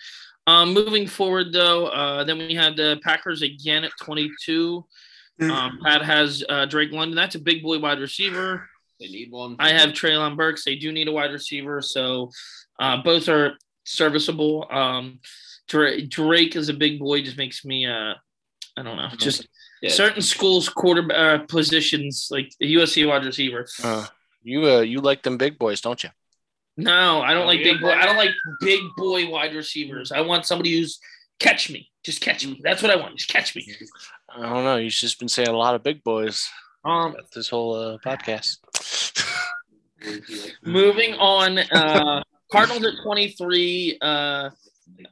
Um, moving forward, though, uh, then we had the Packers again at 22. Um, Pat has uh, Drake London. That's a big boy wide receiver. They need one. I have Treylon Burks. They do need a wide receiver, so uh, both are serviceable. Um, Dra- Drake is a big boy. Just makes me, uh, I don't know, just Yeah. certain schools quarter uh, positions like the USC wide receiver. Uh, you, uh, you like them big boys, don't you? No, I don't Oh, like yeah, big boy. I don't like big boy wide receivers. I want somebody who's catch me, just catch me. That's what I want. Just catch me. I don't know. You've just been saying a lot of big boys Um, this whole uh, podcast. moving on, uh, Cardinals at 23. Uh,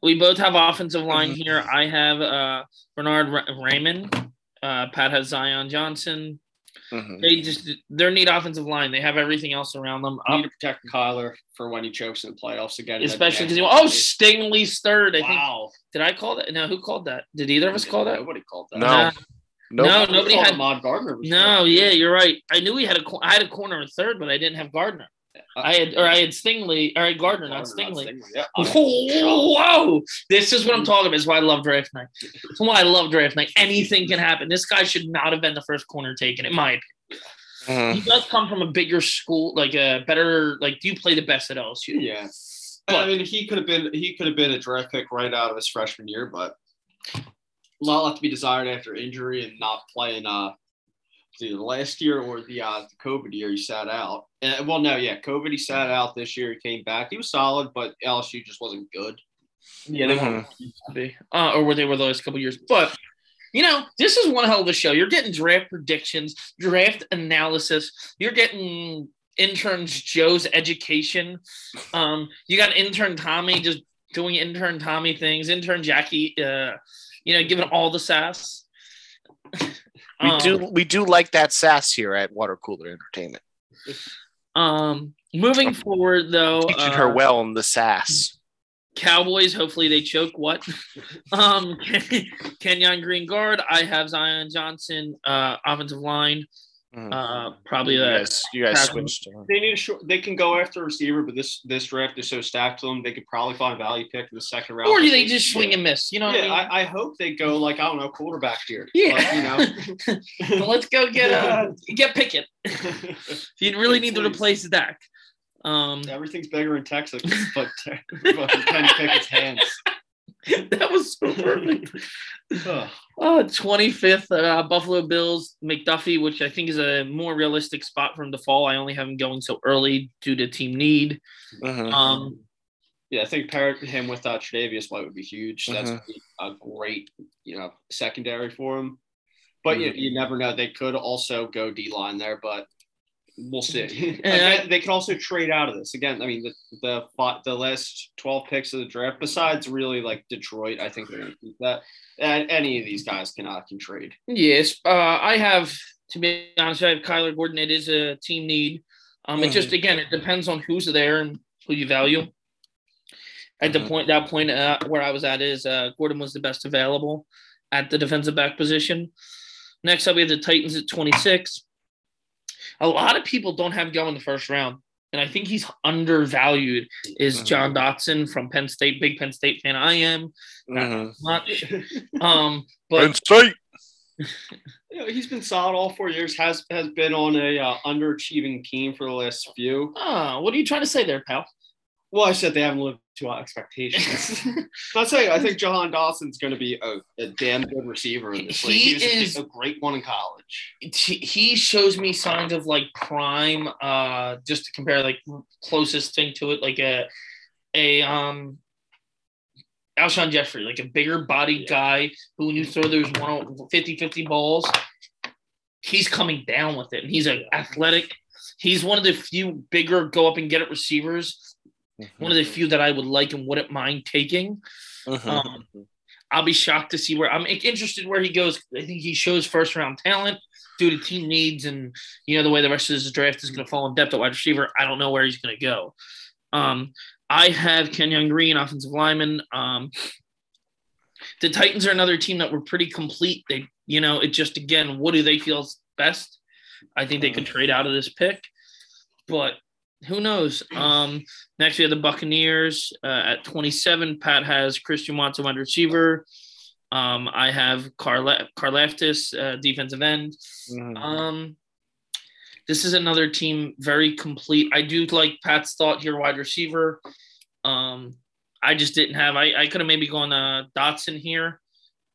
we both have offensive line here. I have uh, Bernard Ra- Raimann. Uh, Pat has Zion Johnson. Mhm. They just they're neat offensive line. They have everything else around them. need Um, to protect Kyler for when he chokes in the playoffs again. especially because oh Stingley's third. I think wow. did I call that? No, who called that? Did either of us call that? Nobody called that. No. Nah. Nope. No, nobody had- Mod Gardner. No, first. yeah, you're right. I knew we had a cor- I had a corner at third, but I didn't have Gardner. I had or I had Stingley or I had Gardner, not Gardner, Stingley. Yeah. Whoa! This is what I'm talking about. This is why I love draft night. This is why I love draft night. Anything can happen. This guy should not have been the first corner taken, in my opinion. Mhm. He does come from a bigger school, like a better, like, do you play the best at LSU? Yeah. I mean, he could have been he could have been a draft pick right out of his freshman year, but a lot left to be desired after injury and not playing uh the last year or the uh the COVID year he sat out. And, well, no, yeah, COVID he sat out this year. He came back. He was solid, but LSU just wasn't good. Yeah, they weren't to be, uh, or were they were the last couple years. But you know, this is one hell of a show. You're getting draft predictions, draft analysis. You're getting interns Joe's education. Um, you got intern Tommy just doing intern Tommy things. Intern Jackie, uh, you know, giving all the sass. We Um, do we do like that sass here at Water Cooler Entertainment. Um, moving forward though, Teaching uh, her well in the sass. Cowboys, hopefully they choke. What? um, Kenyon Green guard. I have Zion Johnson, uh, offensive line. Mhm. Uh, probably you that. guys, you guys switched. uh, They need a short. They can go after a receiver, but this this draft is so stacked to them. They could probably find a value pick in the second round. Or do they just swing and miss? You know what Yeah, I mean? I, I hope they go like I don't know quarterback here. Yeah. But, you know. Well, let's go get uh, get Pickett. You really need to replace Dak. Um, Everything's bigger in Texas, but but Kenny Pickett's hands. that was so perfect. Ugh. Oh, 25th, uh, Buffalo Bills, McDuffie, which I think is a more realistic spot from the fall. I only have him going so early due to team need. mhm. Um, Yeah, I think pairing him with uh, Tre'Davious White would be huge. That's Mhm. a great, you know, secondary for him. But you, you never know. They could also go D line there, but we'll see. Again, they could also trade out of this. Again, I mean, the the the last twelve picks of the draft, besides really like Detroit, I think they're going to keep that. And any of these guys can uh, can trade. Yes, uh, I have to be honest. I have Kyler Gordon. It is a team need. Um, it just again, it depends on who's there and who you value. At the Mhm. point, that point uh, where I was at is uh, Gordon was the best available at the defensive back position. Next up, we have the Titans at 26. A lot of people don't have going the first round, and I think he's undervalued. Is Mhm. John Dotson from Penn State? Big Penn State fan I am. Not, um, but Penn State. You know, he's been solid all four years. Has has been on a uh, underachieving team for the last few. Ah, what are you trying to say there, pal? Well, I said they haven't lived to our expectations. Not saying I think Jahan Dotson's going to be a, a damn good receiver in this league. He He was is- a, great one in college. he he shows me signs of like prime uh just to compare like closest thing to it like a a um Alshon Jeffery like a bigger bodied Yeah. guy who when you throw those 50 50 balls he's coming down with it and he's like athletic he's one of the few bigger go up and get it receivers one of the few that I would like and wouldn't mind taking Mhm. um, I'll be shocked to see where I'm interested where he goes. I think he shows first round talent due to team needs and you know the way the rest of his draft is going to fall in depth at wide receiver. I don't know where he's going to go. Um, I have Kenyon Green, offensive lineman. Um, the Titans are another team that were pretty complete. They, you know, it just again, what do they feel is best? I think they could trade out of this pick, but who knows? Um, next we have the Buccaneers uh, at 27. Pat has Christian Watson, wide receiver. Um, I have Carla- Karlaftis, uh, defensive end. Mhm. Um, this is another team very complete. I do like Pat's thought here, wide receiver. Um, I just didn't have. I, I could have maybe gone uh, Dotson here.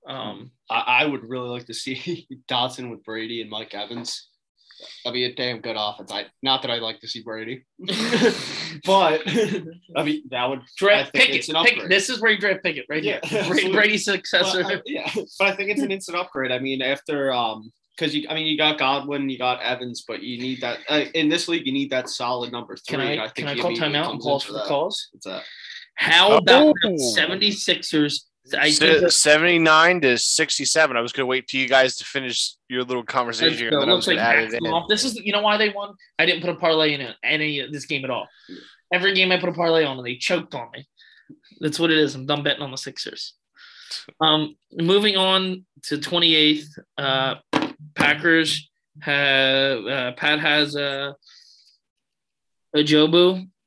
Um, I, I would really like to see Dotson with Brady and Mike Evans. That'd be a damn good offense. I not that I like to see Brady, but I mean that would I draft think Pickett. it's an Pickett. This is where you draft Pickett right Yeah, here. absolutely. Brady's successor. Well, I- yeah, but I think it's an instant upgrade. I mean, after um, because you, I mean, you got Godwin, you got Evans, but you need that uh, in this league. You need that solid number three. can and I, think can I call immediately timeout and comes pause for the calls? What's that? How about Oh. the 76ers? I Se- 79 to 67. I was going to wait till you guys to finish your little conversation here, and then I was Looks like add it in. This is you know why they won. I didn't put a parlay in any of this game at all. Every game I put a parlay on, and they choked on me. That's what it is. I'm done betting on the Sixers. Um, moving on to 28th, uh, Packers have uh, Pat has uh, a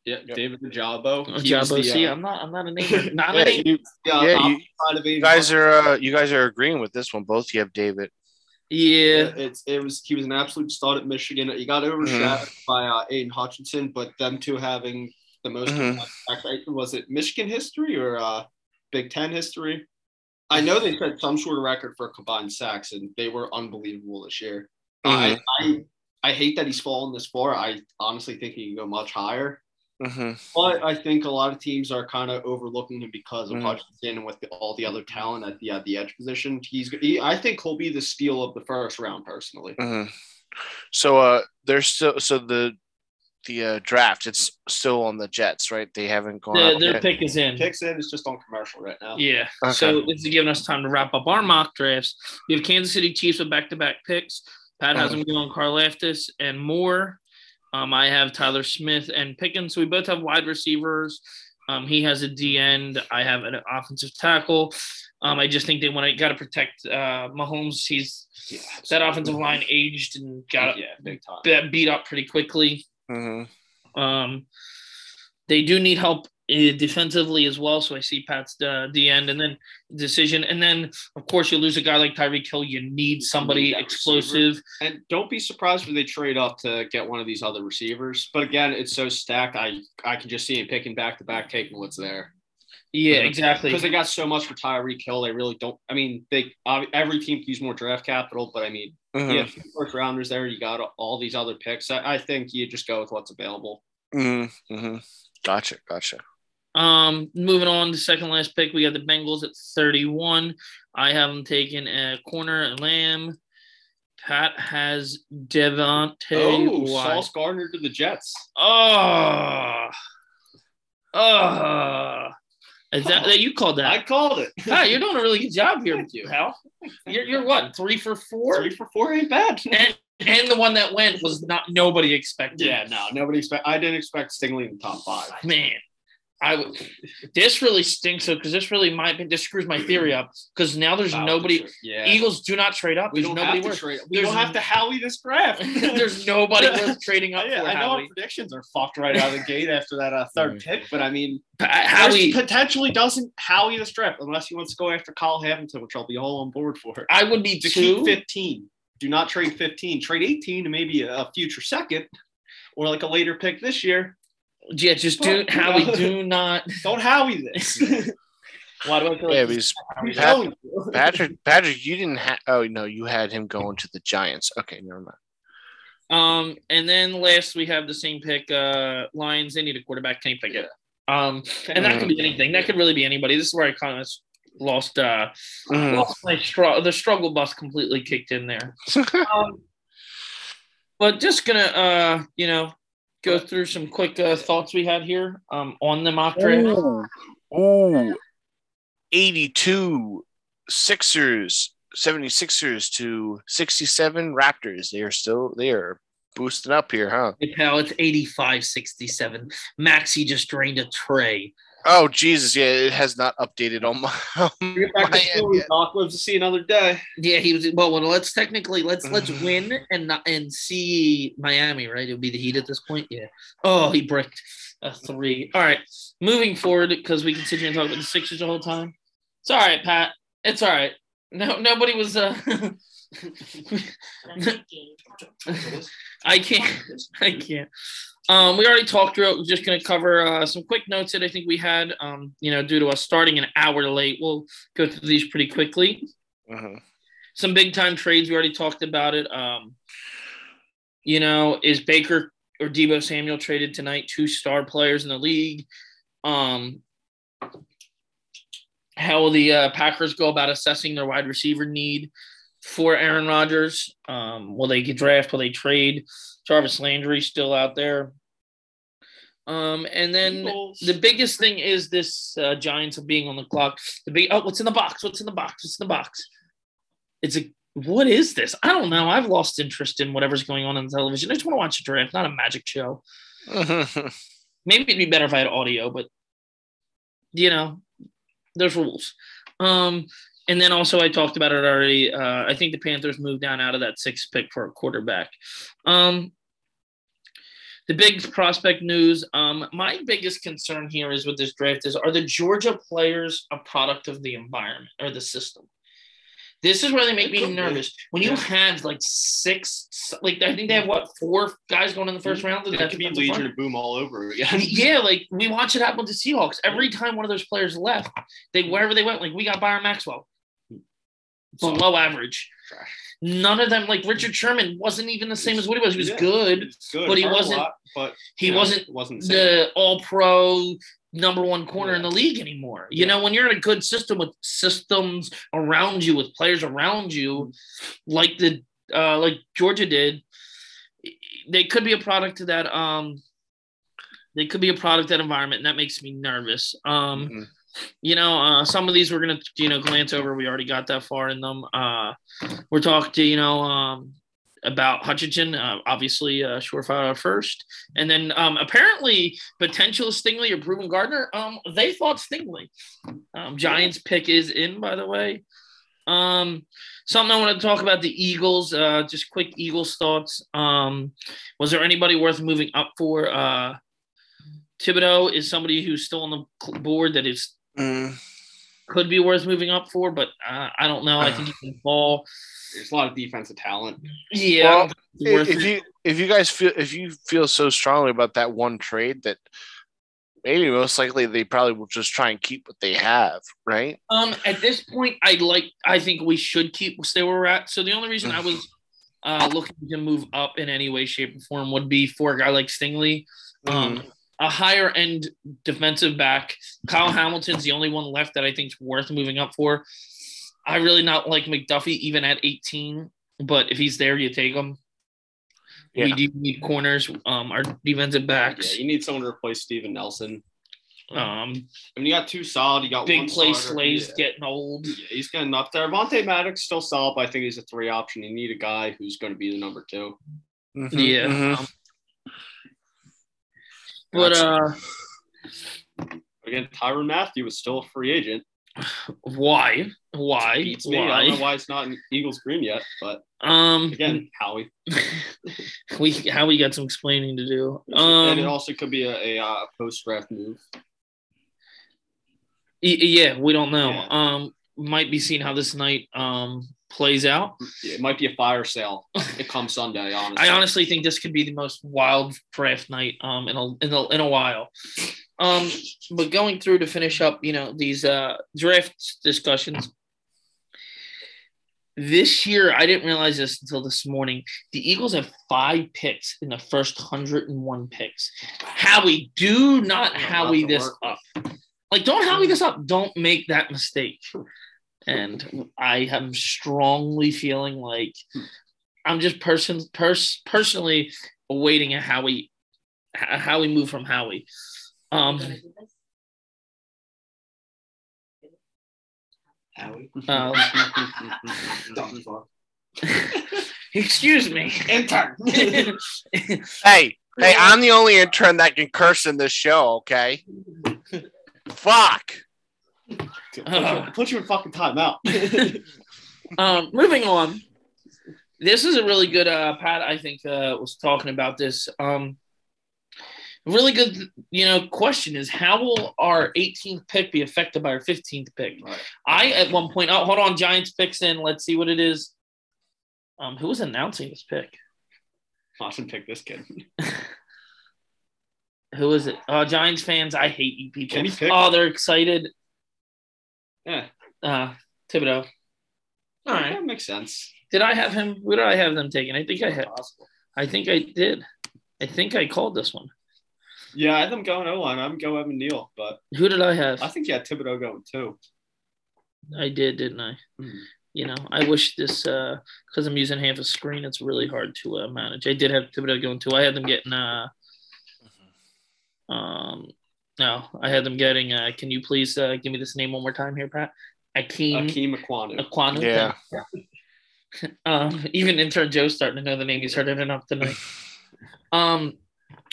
Jobu. Yeah, David Ojabo. A He was See, uh, I'm not. I'm not a name. Not a name. you, yeah, yeah, you- you guys are uh, you guys are agreeing with this one. Both you have David. Yeah. It's it was he was an absolute stud at Michigan. He got overshadowed by uh, Aidan Hutchinson, but them two having the most Mhm. actually, was it Michigan history or uh, Big Ten history? I know they set some sort of record for combined sacks, and they were unbelievable this year. I, I I hate that he's fallen this far. I honestly think he can go much higher. Hmm But I think a lot of teams are kind of overlooking him because of Mhm. Hutchinson and with the, all the other talent at the at the edge position. He's he, I think he'll be the steal of the first round personally. hmm So uh, there's still so the the uh, draft. It's still on the Jets, right? They haven't gone. The, up their yet. pick is in. Picks in is just on commercial right now. Yeah. Okay. So this is giving us time to wrap up our mock drafts. We have Kansas City Chiefs with back-to-back picks. Pat has them going Karlaftis and Moore. Um, I have Tyler Smith and Pickens. So we both have wide receivers. Um, he has a D end. I have an offensive tackle. Um, I just think they want to got to protect uh, Mahomes. He's Yeah, that offensive line aged and got yeah, beat up pretty quickly. Mhm. Um, they do need help defensively as well. So I see Pat's uh, the end and then decision. And then, of course, you lose a guy like Tyreek Hill. You need somebody that explosive. And don't be surprised when they trade up to get one of these other receivers. But again, it's so stacked. I I can just see him picking back to back, taking what's there. Yeah, exactly. Because they got so much for Tyreek Hill, they really don't. I mean, they every team can use more draft capital, but I mean, you have two first rounders there. You got all these other picks. I, I think you just go with what's available. Mhm. Mhm. Gotcha. Gotcha. Um, moving on to second last pick, we got the Bengals at 31. I have them taking a corner lamb. Pat has Devonte. Oh, Wyatt. Sauce Gardner to the Jets. Oh, oh, is that, that you called that? I called it. Hi, you're doing a really good job here with you, Hal. You're, you're what three for four, Three for four ain't bad. and and the one that went was not nobody expected. yeah, no, nobody expect. I didn't expect Stingley in the top five. man. I would. This really stinks though, because this really might this screws my theory up. Because now there's nobody. Yeah. Eagles do not trade up. we There's don't nobody have to worth. trade. We there's don't have to Howie this draft. there's nobody worth trading up yeah, for. I know our predictions are fucked right out of the gate after that uh, third pick, but I mean, Pa- Howie Howie, potentially doesn't Howie this draft unless he wants to go after Kyle Hamilton, which I'll be all on board for. I would be To two. keep 15, do not trade 15. Trade 18 to maybe a future second or like a later pick this year. Yeah, just do Fuck, Howie. no. Do not. Don't Howie this. Why do I feel Yeah, like because I'm Pat- Patrick, Patrick, you didn't have. Oh no, you had him going to the Giants. Okay, never mind. Um, and then last we have the same pick. Uh, Lions. They need a quarterback. Kenny Pickett. Um, and that could be anything. That could really be anybody. This is where I kind of lost. Uh, Mhm. lost my str- The struggle bus completely kicked in there. Um, but just gonna, uh, you know, go through some quick uh, thoughts we had here. Um, on the mock draft. Ooh, 82 Sixers, 76ers to 67 Raptors. They are still they are boosting up here, huh? Hey, pal, it's 85 67. Maxey just drained a trey. Oh Jesus, yeah, it has not updated on my, on Get back my to end yet. Doc lives to see another day. Yeah, he was well. Well, let's technically let's let's win and not and see Miami. Right, it would be the Heat at this point. Yeah. Oh, he bricked a three. All right, moving forward because we can sit here and talk about the Sixers the whole time. It's all right, Pat. It's all right. No, nobody was. uh I can't. I can't. Um, we already talked through it. We're just going to cover uh, some quick notes that I think we had. Um, you know, due to us starting an hour late, we'll go through these pretty quickly. Mhm. Some big time trades. We already talked about it. Um, you know, is Baker or Deebo Samuel traded tonight? Two star players in the league. Um, how will the uh, Packers go about assessing their wide receiver need for Aaron Rodgers? Um, will they get draft? Will they trade? Jarvis Landry still out there. Um, and then Eagles. the biggest thing is this uh, Giants of being on the clock. The big oh, what's in the box? What's in the box? What's in the box? It's a what is this? I don't know. I've lost interest in whatever's going on on television. I just want to watch a draft, not a magic show. Maybe it'd be better if I had audio, but you know, there's rules. Um, and then also I talked about it already. Uh, I think the Panthers moved down out of that sixth pick for a quarterback. Um, the big prospect news. Um, my biggest concern here is with this draft is are the Georgia players a product of the environment or the system? This is where they make me nervous. When you have like six, like I think they have what four guys going in the first round. That could be Legion of Boom all over again. Yeah, like we watch it happen with the Seahawks. Every time one of those players left, they wherever they went, like we got Byron Maxwell, below average. None of them, like Richard Sherman, wasn't even the same as what he was. He was Yeah. good. Good, But he wasn't- lot, but He know, wasn't wasn't the the All Pro number one corner in the league anymore. You Yeah. know, when you're in a good system with systems around you, with players around you, like the uh, like Georgia did, they could be a product of that. Um, they could be a product of that environment, and that makes me nervous. Um, Mhm. You know, uh, some of these we're gonna, you know, glance over. We already got that far in them. Uh, we're talking you know, um, about Hutchinson, uh, obviously, uh, surefire first, and then um, apparently potential Stingley or proven Gardner. Um, they thought Stingley. Um, Giants pick is in, by the way. Um, something I want to talk about the Eagles. Uh, just quick Eagles thoughts. Um, was there anybody worth moving up for? Uh, Thibodeaux is somebody who's still on the board that is Mm. could be worth moving up for, but uh, I don't know. I think he can fall. There's a lot of defensive talent. Yeah, Well, I don't think it's worth if it. you if you guys feel if you feel so strongly about that one trade that maybe most likely they probably will just try and keep what they have, right? Um, at this point, I like. I think we should keep stay where we're at. So the only reason I was uh, looking to move up in any way, shape, or form would be for a guy like Stingley, um, a higher end defensive back. Kyle Hamilton's the only one left that I think is worth moving up for. I really not like McDuffie even at 18, but if he's there, you take him. We Yeah. do need corners. Um, our defensive backs. Yeah, backs. you need someone to replace Steven Nelson. Um, I mean, you got two solid. You got one big play starter. Slays Yeah. getting old. Yeah, he's getting up there. Vontae Maddox still solid, but I think he's a three option. You need a guy who's going to be the number two. Mhm, Yeah. mhm. Um, but uh, Again, Tyrann Mathieu is still a free agent. Why? Why? Me. I don't know Why? why it's not in Eagles green yet, but Um, again, Howie. we how we got some explaining to do. and it Um, also could be a, a, uh, post draft move. y- yeah, we don't know. Yeah. Um, might be seeing how this night um plays out. It might be a fire sale. It comes Sunday, honestly. I honestly think this could be the most wild draft night um in a in a, in a while. Um, but going through to finish up, you know, these uh draft discussions. This year, I didn't realize this until this morning. The Eagles have five picks in the first 101 picks. Howie, do not Howie this up. Like, don't Howie this up. Don't make that mistake. And I am strongly feeling like I'm just person pers- personally awaiting a Howie a Howie move from Howie. Um, Howie. um, excuse me. Intern. Hey, hey, I'm the only intern that can curse in this show, okay? Fuck. Uh. Put you in fucking timeout. um, moving on. This is a really good uh Pat, I think, uh was talking about this. Um really good, you know, question is how will our 18th pick be affected by our 15th pick? Right. I at one point, oh hold on, Giants picks in. Let's see what it is. Um, who was announcing this pick? Austin pick this kid. Who is it? Uh Giants fans, I hate you people. Oh, they're excited. Yeah, Uh Thibodeaux. All right. that makes sense. Did I have him? Who did I have them taking? I think I had. Possible. I think I did. I think I called this one. Yeah, I have them going O line. I'm going Evan Neal, but Who did I have? I think you had Thibodeaux going too. I did, didn't I? Mhm. You know, I wish this uh because I'm using half a screen, it's really hard to uh, manage. I did have Thibodeaux going too. I had them getting uh um no, I had them getting uh can you please uh give me this name one more time here, Pat? Akeem Akeem Ekwonu. Ekwonu. Yeah. Um, even intern Joe's starting to know the name. He's heard it enough tonight. Um,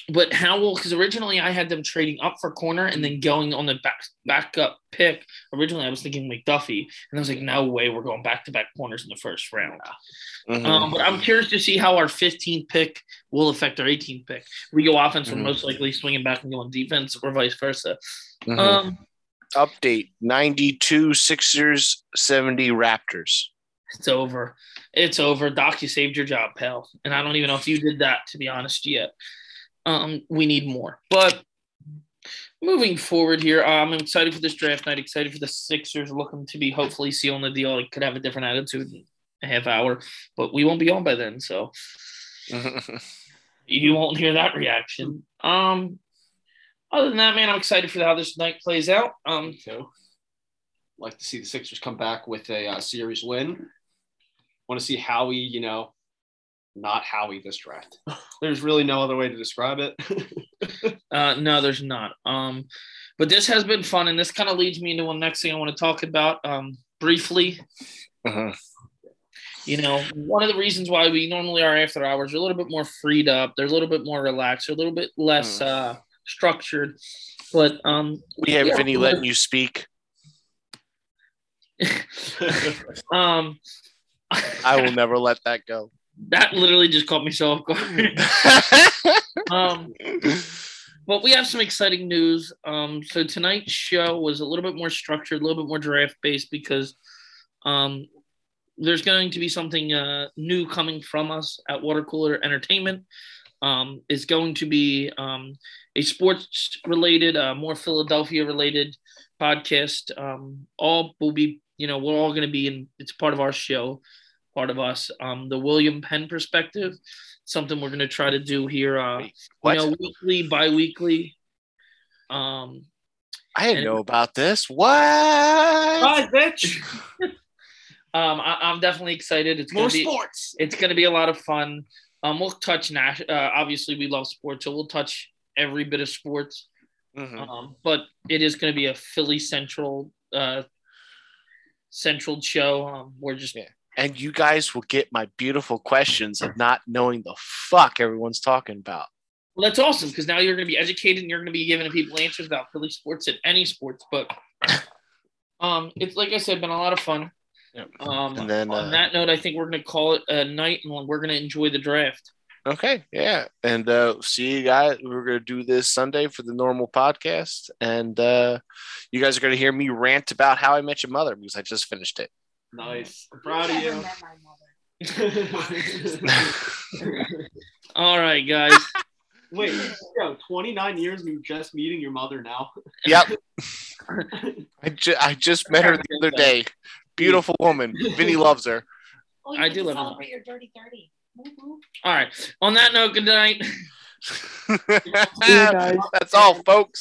but Howell, because originally I had them trading up for corner and then going on the back backup pick. Originally I was thinking McDuffie, and I was like, no way, we're going back to back corners in the first round. Mhm. Um, but I'm curious to see how our 15th pick will affect our 18th pick. We go offense, we're Mhm. most likely swinging back and going defense, or vice versa. Mhm. Um, Update 92 Sixers, 70 Raptors. It's over. It's over. Doc, you saved your job, pal. And I don't even know if you did that, to be honest, yet. Um, we need more. But moving forward here, I'm excited for this draft night. Excited for the Sixers looking to be hopefully sealing the deal. It could have a different attitude in a half hour, but we won't be on by then, so you won't hear that reaction. Um, other than that, man, I'm excited for how this night plays out. Um, too. Like to see the Sixers come back with a uh, series win. Want to see Howie, you know, not Howie this draft. There's really no other way to describe it. Uh, no, there's not. Um, but this has been fun, and this kind of leads me into one next thing I want to talk about um, briefly. Mhm. You know, one of the reasons why we normally are after hours are a little bit more freed up. They're a little bit more relaxed. They're a little bit less Mm. uh, structured. But um, We have Yeah. Vinny letting you speak. um, I will never let that go. That literally just caught me so off guard. um, But we have some exciting news. Um, so tonight's show was a little bit more structured, a little bit more draft based because um, there's going to be something uh, new coming from us at Water Cooler Entertainment. Um, is going to be um, a sports related, uh, more Philadelphia related podcast. Um, all will be, you know, we're all going to be in. It's part of our show, part of us. Um, the William Penn perspective, something we're going to try to do here. Uh, What? you know, weekly, bi-weekly. Um, I didn't know about this. What? Bye, bitch. um, I, I'm definitely excited. It's gonna More be sports. it's gonna be a lot of fun. Um, we'll touch Nash. Uh, obviously, we love sports, so we'll touch every bit of sports. Mhm. Um, but it is gonna be a Philly central, uh, central show. Um, we're just Yeah. And you guys will get my beautiful questions of not knowing the fuck everyone's talking about. Well, that's awesome because now you're going to be educated and you're going to be giving people answers about Philly sports and any sports. But um, it's like I said, been a lot of fun. Yep. Um, And then, on uh, that note, I think we're going to call it a night and we're going to enjoy the draft. Okay, yeah, and uh, see you guys. We're gonna do this Sunday for the normal podcast, and uh, you guys are gonna hear me rant about How I Met Your Mother because I just finished it. Nice. I'm proud of you. met my mother. All right, guys. Wait, yo, 29 years and you're just meeting your mother now. Yep, I, ju- I just met her the other day. Beautiful woman. Vinny loves her. Oh, you I do love live in- celebrate your dirty thirty. Woo-hoo. All right. On that note, good night. See you guys. That's all, folks.